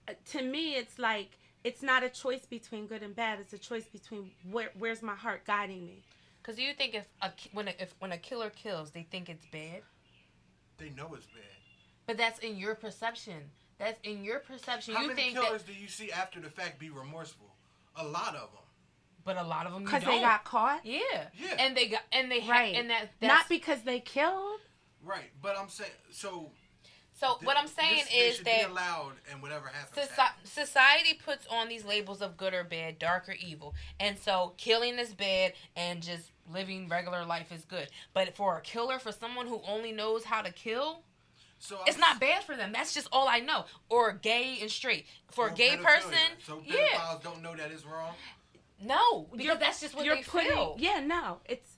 uh, to me it's like it's not a choice between good and bad it's a choice between where where's my heart guiding me Because do you think if a when a, if when a killer kills, they think it's bad? they know it's bad. But that's in your perception. That's in your perception. How you many think killers that, do you see after the fact be remorseful? A lot of them. But a lot of them because they got caught yeah. Yeah. and they got and they right had and that not because they killed Right, but I'm saying so. so. th- what I'm saying this- they is should that be allowed, and whatever happens. Soci- happens. society puts on these labels of good or bad, dark or evil. And so killing is bad and just living regular life is good. But for a killer, for someone who only knows how to kill, So it's I'm- not bad for them. That's just all I know. Or gay and straight. For a gay person, So yeah. pedophiles don't know that is wrong. No, because You're- that's just what you're they putting feel. yeah no it's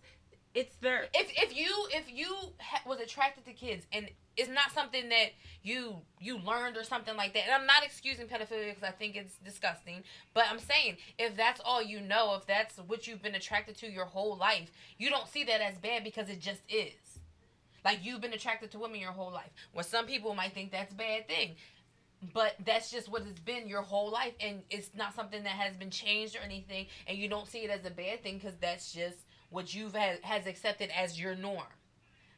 it's their If if you if you ha- was attracted to kids and it's not something that you you learned or something like that, and I'm not excusing pedophilia because I think it's disgusting, but I'm saying if that's all you know, if that's what you've been attracted to your whole life, you don't see that as bad because it just is. Like you've been attracted to women your whole life. Well, some people might think that's a bad thing. But that's just what it's been your whole life, and it's not something that has been changed or anything, and you don't see it as a bad thing because that's just what you've had, has accepted as your norm.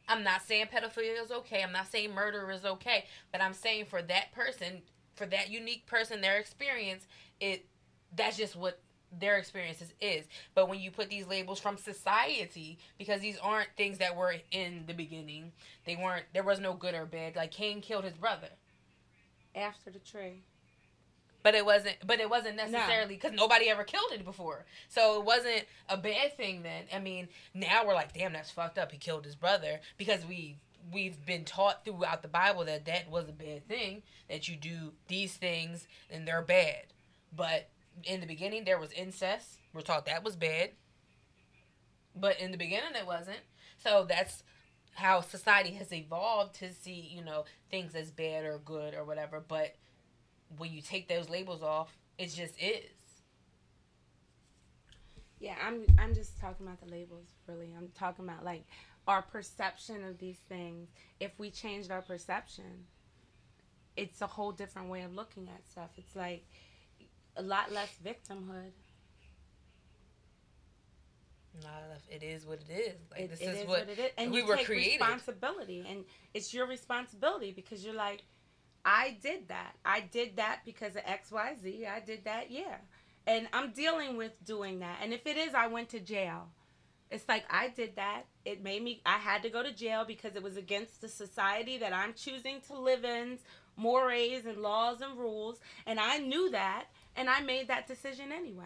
I'm not saying pedophilia is okay. I'm not saying murder is okay, but I'm saying for that person, for that unique person, their experience, it that's just what their experiences is. But when you put these labels from society, because these aren't things that were in the beginning, they weren't. There was no good or bad. Like Cain killed his brother. After the tree But it wasn't. But it wasn't necessarily because nobody ever killed it before. So it wasn't a bad thing then. I mean, now we're like, damn, that's fucked up. He killed his brother because we we've been taught throughout the Bible that that was a bad thing. That you do these things and they're bad. But in the beginning, there was incest. We're taught that was bad. But in the beginning, it wasn't. So that's how society has evolved to see, you know, things as bad or good or whatever. But when you take those labels off, it just is. Yeah, I'm I'm just talking about the labels really. I'm talking about like our perception of these things. If we changed our perception, it's a whole different way of looking at stuff. It's like a lot less victimhood. It is what it is. Like It- this it is, is what, it is. And we you were take created. responsibility and it's your responsibility because you're like, I did that. I did that because of XYZ. I did that, yeah. And I'm dealing with doing that. And if it is I went to jail. It's like I did that. It made me I had to go to jail because it was against the society that I'm choosing to live in, mores and laws and rules, and I knew that and I made that decision anyway.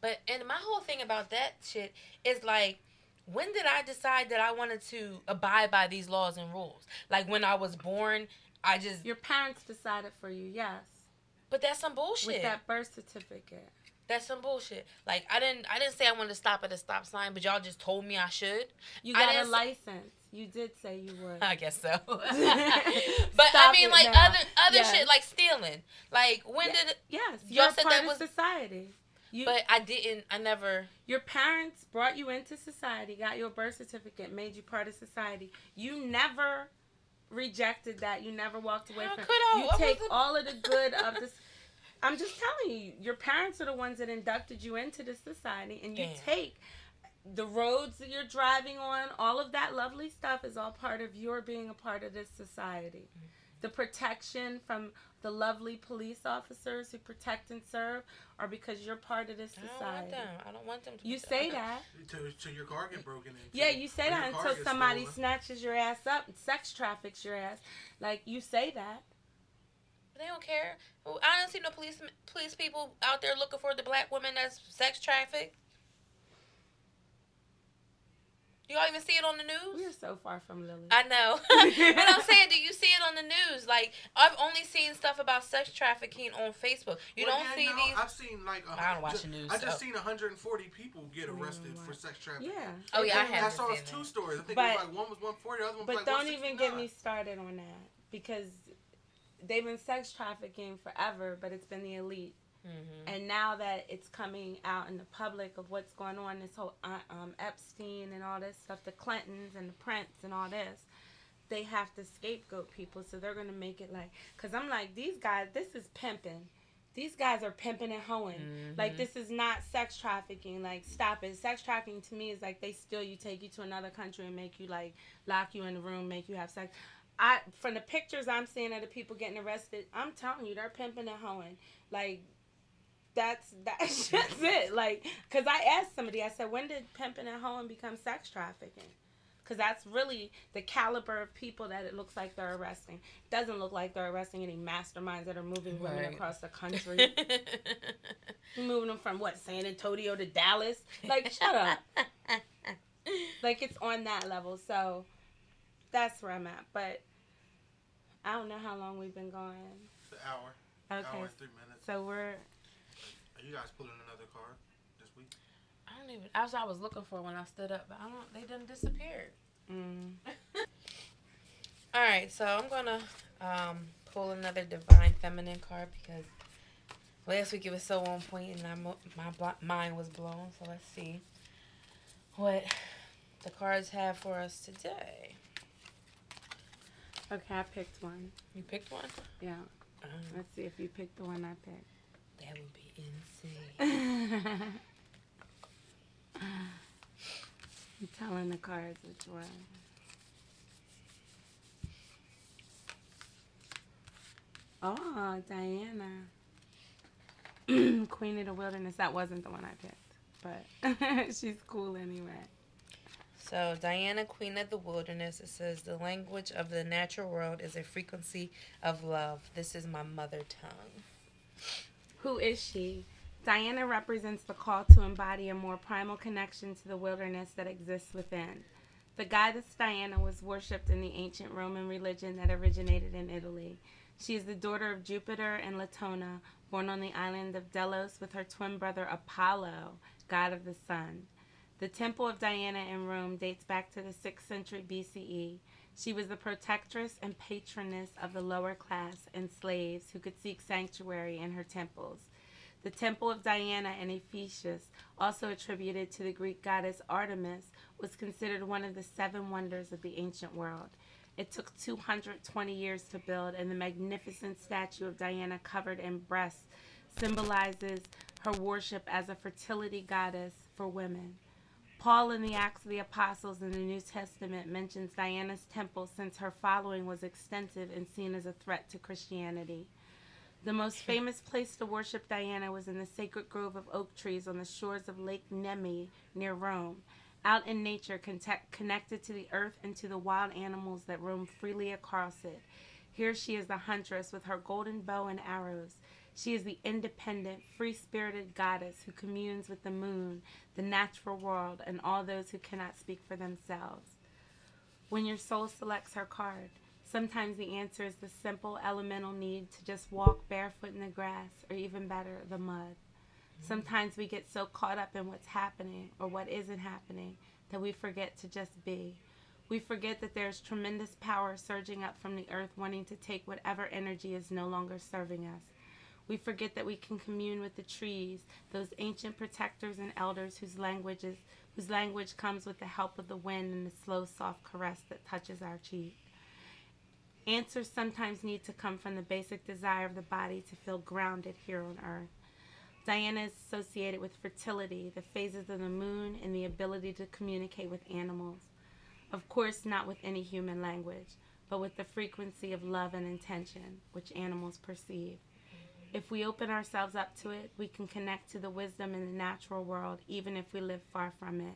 But and my whole thing about that shit is like, when did I decide that I wanted to abide by these laws and rules? Like when I was born, I just. Your parents decided for you, yes. But that's some bullshit. With that birth certificate. That's some bullshit. Like I didn't, I didn't say I wanted to stop at a stop sign, but y'all just told me I should. You got a license. You did say you would. I guess so. <laughs> <laughs> but I mean, like now. other other Yes. shit, like stealing. Like when Yeah. did? It, Yes, Y'all you're said that was- society. You, but I didn't. I never. your parents brought you into society, got your birth certificate, made you part of society. You never rejected that. You never walked away How from could it. I? You I take wasn't- all of the good of <laughs> this. I'm just telling you, your parents are the ones that inducted you into this society, and you Damn. take the roads that you're driving on, all of that lovely stuff is all part of your being a part of this society. Mm-hmm. The protection from the lovely police officers who protect and serve are because you're part of this society. I don't want them. I don't want them to. You say that. Till, till your car get broken into. Yeah, you say that until somebody stolen. snatches your ass up and sex traffics your ass. Like you say that. They don't care. I don't see no police police people out there looking for the black woman that's sex trafficked. Do y'all even see it on the news. We are so far from Lily. I know. <laughs> <laughs> but I'm saying, do you see it on the news? Like, I've only seen stuff about sex trafficking on Facebook. You Well, don't yeah, see no, these. I've seen like. a I don't hun- watch ju- the news, I just so. seen 140 people get arrested Mm, for sex trafficking. yeah. Oh, yeah, I I, haven't saw seen two that. stories. I think But- it was like one was 140, the other one was But like don't even get me started on that because they've been sex trafficking forever, but it's been the elite. Mhm. And now that it's coming out in the public of what's going on, this whole uh, um, Epstein and all this stuff, the Clintons and the Prince and all this, they have to scapegoat people. So they're going to make it like, because I'm like, these guys, this is pimping. These guys are pimping and hoeing. Like, Mhm. this is not sex trafficking. Like, stop it. Sex trafficking to me is like they steal you, take you to another country, and make you, like, lock you in the room, make you have sex. I From the pictures I'm seeing of the people getting arrested, I'm telling you, they're pimping and hoeing. Like, that's <laughs> that's just it. Like, cause I asked somebody, I said, when did pimping at home become sex trafficking? Cause that's really the caliber of people that it looks like they're arresting. Doesn't look like they're arresting any masterminds that are moving women across the country, <laughs> moving them from what San Antonio to Dallas. Like, shut up. <laughs> Like it's on that level. So that's where I'm at. But I don't know how long we've been going. An hour, Okay, hour three minutes. so we're Are you guys pulling another car this week? I don't even. That's what I was looking for when I stood up, but I don't. They didn't disappear. mm, All right, so I'm gonna um, pull another divine feminine card because last week it was so on point and I, mo- my mind was blown. So let's see what the cards have for us today. okay. I picked one. You picked one. Yeah. Um, Let's see if you picked the one I picked. That would be insane. <laughs> I'm telling the cards which one. Oh, Diana. <clears throat> Queen of the Wilderness. That wasn't the one I picked. But <laughs> she's cool anyway. So Diana, Queen of the Wilderness. It says the language of the natural world is a frequency of love. This is my mother tongue. Who is she? Diana represents the call to embody a more primal connection to the wilderness that exists within. The goddess Diana was worshipped in the ancient Roman religion that originated in Italy. She is the daughter of Jupiter and Latona, born on the island of Delos with her twin brother Apollo, god of the sun. The temple of Diana in Rome dates back to the 6th century BCE. She was the protectress and patroness of the lower class and slaves who could seek sanctuary in her temples. The temple of Diana in Ephesus, also attributed to the Greek goddess Artemis, was considered one of the seven wonders of the ancient world. It took 220 years to build, and the magnificent statue of Diana covered in breasts symbolizes her worship as a fertility goddess for women. Paul in the Acts of the Apostles in the New Testament mentions Diana's temple since her following was extensive and seen as a threat to Christianity. The most <laughs> famous place to worship Diana was in the sacred grove of oak trees on the shores of Lake Nemi near Rome, out in nature connected to the earth and to the wild animals that roam freely across it. Here she is the huntress with her golden bow and arrows. She is the independent, free spirited goddess who communes with the moon, the natural world, and all those who cannot speak for themselves. When your soul selects her card, sometimes the answer is the simple elemental need to just walk barefoot in the grass, or even better, the mud. Sometimes we get so caught up in what's happening or what isn't happening that we forget to just be. We forget that there's tremendous power surging up from the earth wanting to take whatever energy is no longer serving us. We forget that we can commune with the trees, those ancient protectors and elders whose whose language comes with the help of the wind and the slow soft caress that touches our cheek. Answers sometimes need to come from the basic desire of the body to feel grounded here on earth. Diana is associated with fertility, the phases of the moon, and the ability to communicate with animals. Of course, not with any human language, but with the frequency of love and intention, which animals perceive. If we open ourselves up to it, we can connect to the wisdom in the natural world, even if we live far from it.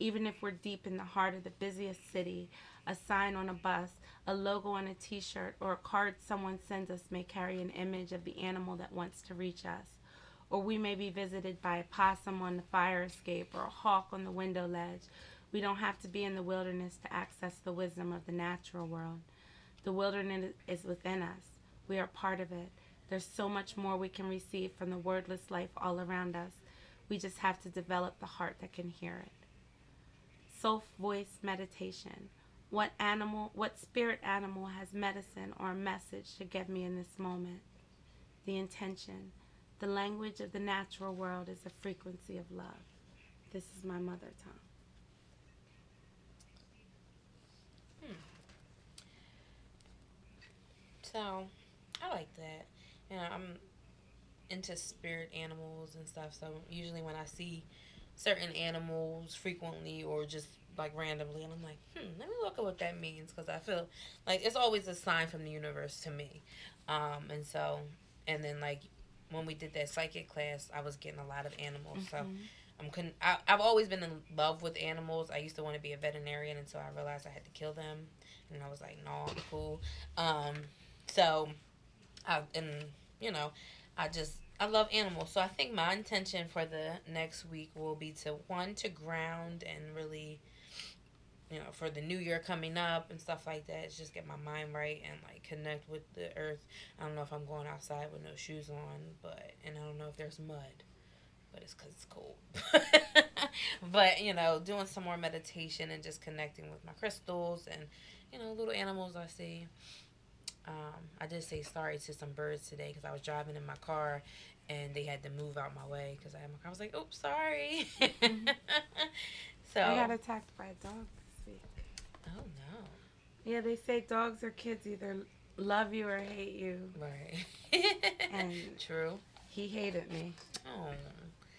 Even if we're deep in the heart of the busiest city, a sign on a bus, a logo on a t shirt, or a card someone sends us may carry an image of the animal that wants to reach us. Or we may be visited by a possum on the fire escape or a hawk on the window ledge. We don't have to be in the wilderness to access the wisdom of the natural world. The wilderness is within us. We are part of it. There's so much more we can receive from the wordless life all around us. We just have to develop the heart that can hear it. Self voice meditation. What animal, what spirit animal has medicine or a message to give me in this moment? The intention. The language of the natural world is the frequency of love. This is my mother tongue. Hmm. So, I like that. You know, I'm into spirit animals and stuff. So usually when I see certain animals frequently or just like randomly, and I'm like, hmm, let me look at what that means because I feel like it's always a sign from the universe to me. Um, and so, and then like when we did that psychic class, I was getting a lot of animals. So I'm con- I, I've always been in love with animals. I used to want to be a veterinarian until I realized I had to kill them, and I was like, no, I'm cool. Um, so, I and you know, I just I love animals. So I think my intention for the next week will be to one to ground and really, you know, for the new year coming up and stuff like that. Just get my mind right and like connect with the earth. I don't know if I'm going outside with no shoes on, but and I don't know if there's mud but it's because it's cold. <laughs> but you know, doing some more meditation and just connecting with my crystals and you know, little animals I see. Um, I did say sorry to some birds today because I was driving in my car and they had to move out my way because I had my car. I was like, "Oops, sorry." <laughs> so I got attacked by a dog this week. oh no, Yeah, they say dogs or kids either love you or hate you. right? And- <laughs> True. He hated me. Oh,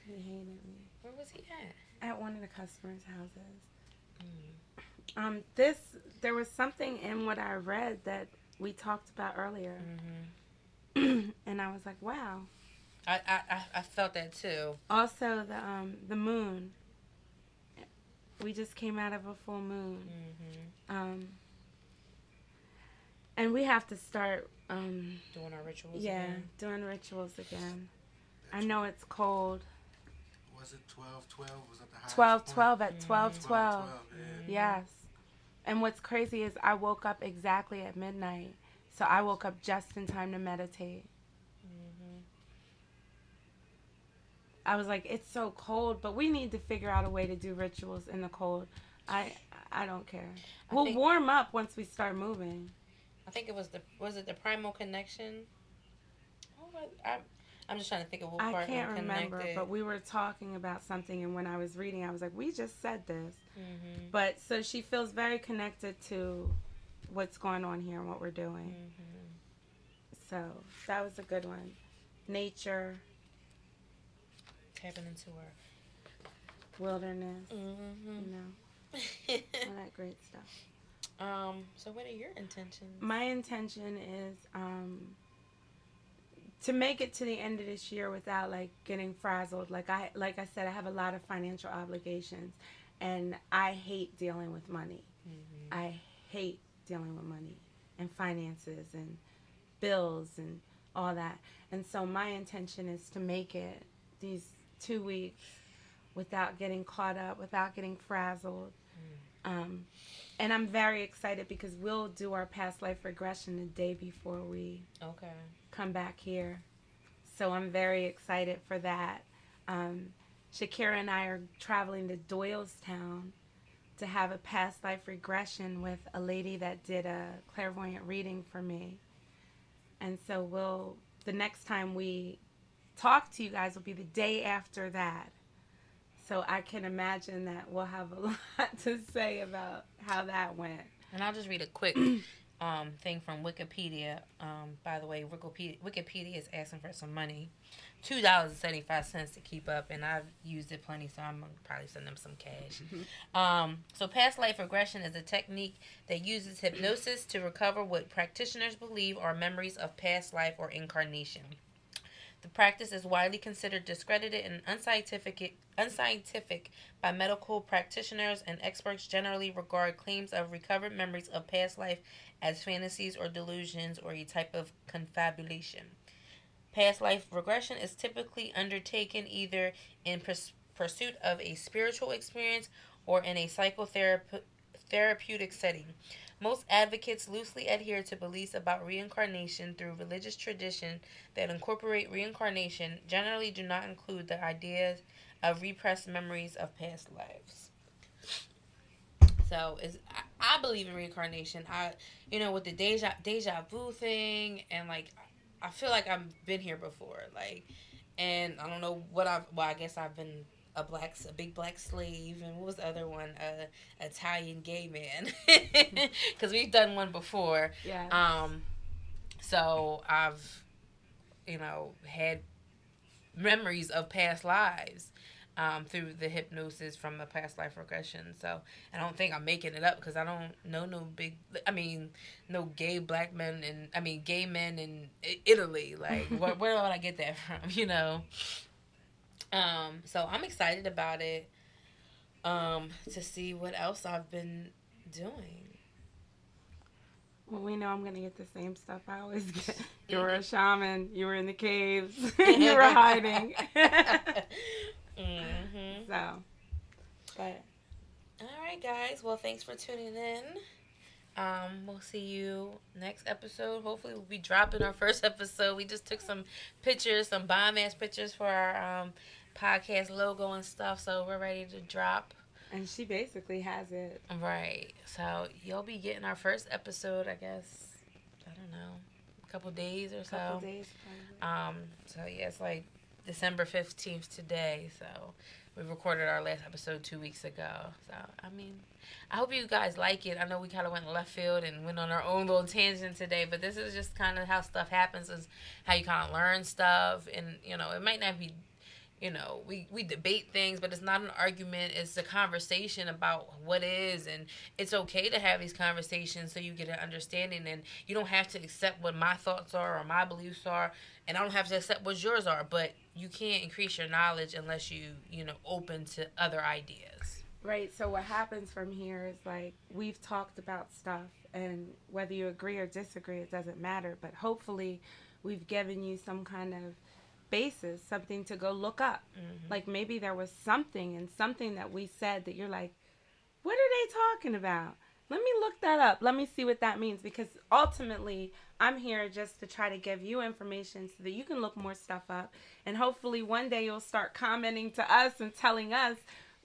He hated me where was he at? at one of the customers' houses. Mm. Um, this there was something in what I read that we talked about earlier, hmm <clears throat> and I was like, wow. I, I I I felt that too. Also, the um the moon. We just came out of a full moon. hmm Um, and we have to start um Doing our rituals. yeah again. doing rituals again. I know it's cold. Was it 12 12? Was that the highest 12 point? 12 at Mhm. 12 12. yeah. Yes. And what's crazy is I woke up exactly at midnight. So I woke up just in time to meditate. Mhm. I was like, it's so cold, but we need to figure out a way to do rituals in the cold. I I don't care. I we'll think- warm up once we start moving. I think it was the was it the primal connection? I, I'm just trying to think of what part I can't remember, but we were talking about something, and when I was reading, I was like, "We just said this." Mhm. But so she feels very connected to what's going on here and what we're doing. Mhm. So that was a good one. Nature, Tapping into her. wilderness, Mm-hmm. you know, <laughs> all that great stuff. um. So, what are your intentions? My intention is um, to make it to the end of this year without like getting frazzled. Like I like I said, I have a lot of financial obligations, and I hate dealing with money. Mhm. I hate dealing with money and finances and bills and all that. And so my intention is to make it these two weeks without getting caught up, without getting frazzled. Um, and I'm very excited because we'll do our past life regression the day before we Okay. Come back here. So I'm very excited for that. Um, Shakira and I are traveling to Doylestown to have a past life regression with a lady that did a clairvoyant reading for me. And so we'll, the next time we talk to you guys will be the day after that. So I can imagine that we'll have a <laughs> lot to say about how that went. And I'll just read a quick <clears throat> um, thing from Wikipedia. Um, by the way, Wikipedia, Wikipedia is asking for some money, two dollars and seventy five cents to keep up, and I've used it plenty, so I'm gonna probably send them some cash. <laughs> um, so, past life regression is a technique that uses hypnosis to recover what practitioners believe are memories of past life or incarnation. The practice is widely considered discredited and unscientific, unscientific by medical practitioners, and experts generally regard claims of recovered memories of past life as fantasies or delusions or a type of confabulation. Past life regression is typically undertaken either in purs- pursuit of a spiritual experience or in a psychotherapeutic setting. Most advocates loosely adhere to beliefs about reincarnation through religious tradition that incorporate reincarnation, generally do not include the ideas of repressed memories of past lives. So is I, I believe in reincarnation. I you know with the deja deja vu thing and like I feel like I've been here before. Like and I don't know what I've well I guess I've been a black a big black slave and what was the other one uh Italian gay man <laughs> because we've done one before Yeah. um, so I've, you know, had memories of past lives um, through the hypnosis from the past life regression. So I don't think I'm making it up because I don't know no big. I mean, no gay black men and I mean gay men in Italy. Like, <laughs> where, where would I get that from? <laughs> You know. Um, so I'm excited about it. Um, to see what else I've been doing. Well, we know I'm gonna get the same stuff I always get. <laughs> You were a shaman. You were in the caves. <laughs> <laughs> you were hiding. hmm so, but All right, guys. Well, thanks for tuning in. Um, we'll see you next episode. Hopefully, we'll be dropping our first episode. We just took some pictures, some bomb ass pictures for our um, podcast logo and stuff. So we're ready to drop. and she basically has it. Right. So you'll be getting our first episode. I guess I don't know, a couple days or A couple so. days. Probably. Um, so yeah, it's like December fifteenth today. So we recorded our last episode two weeks ago. So I mean, I hope you guys like it. I know we kind of went left field and went on our own little tangent today, but this is just kind of how stuff happens. Is how you kind of learn stuff, and you know, it might not be. You know, we, we debate things, but it's not an argument. It's a conversation about what is, and it's okay to have these conversations so you get an understanding. And you don't have to accept what my thoughts are or my beliefs are, and I don't have to accept what yours are. But you can't increase your knowledge unless you you know open to other ideas. Right. So what happens from here is like we've talked about stuff, and whether you agree or disagree, it doesn't matter. But hopefully, we've given you some kind of basis, something to go look up. Mm-hmm. Like maybe there was something and something that we said that you're like, what are they talking about? Let me look that up. Let me see what that means because ultimately, I'm here just to try to give you information so that you can look more stuff up. And hopefully, one day you'll start commenting to us and telling us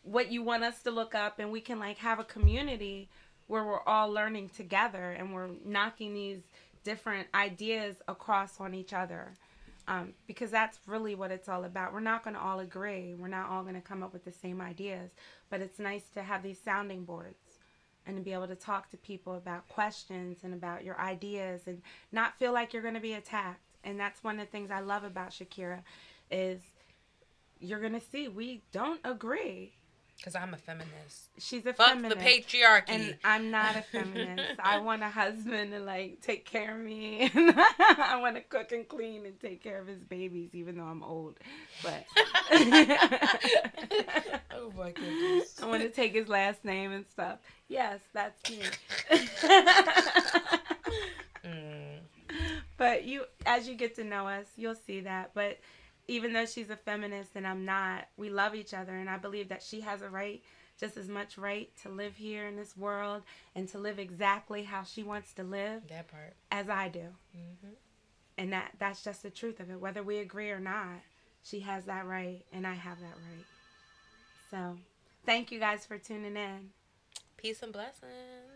what you want us to look up and we can like have a community where we're all learning together and we're knocking these different ideas across on each other um, because that's really what it's all about. We're not going to all agree. We're not all going to come up with the same ideas but it's nice to have these sounding boards and to be able to talk to people about questions and about your ideas and not feel like you're going to be attacked. And that's one of the things i love about shakira is you're going to see we don't agree Because I'm a feminist. she's a Fuck feminist the patriarchy. and I'm not a feminist. I want a husband to like take care of me. <laughs> I want to cook and clean and take care of his babies, even though I'm old. But <laughs> oh my goodness. I want to take his last name and stuff. Yes, that's me. <laughs> Mm. but you, as you get to know us, you'll see that. But even though she's a feminist and I'm not, we love each other, and I believe that she has a right, just as much right, to live here in this world and to live exactly how she wants to live That part. as I do. hmm and that that's just the truth of it whether we agree or not she has that right and i have that right so thank you guys for tuning in Peace and blessings.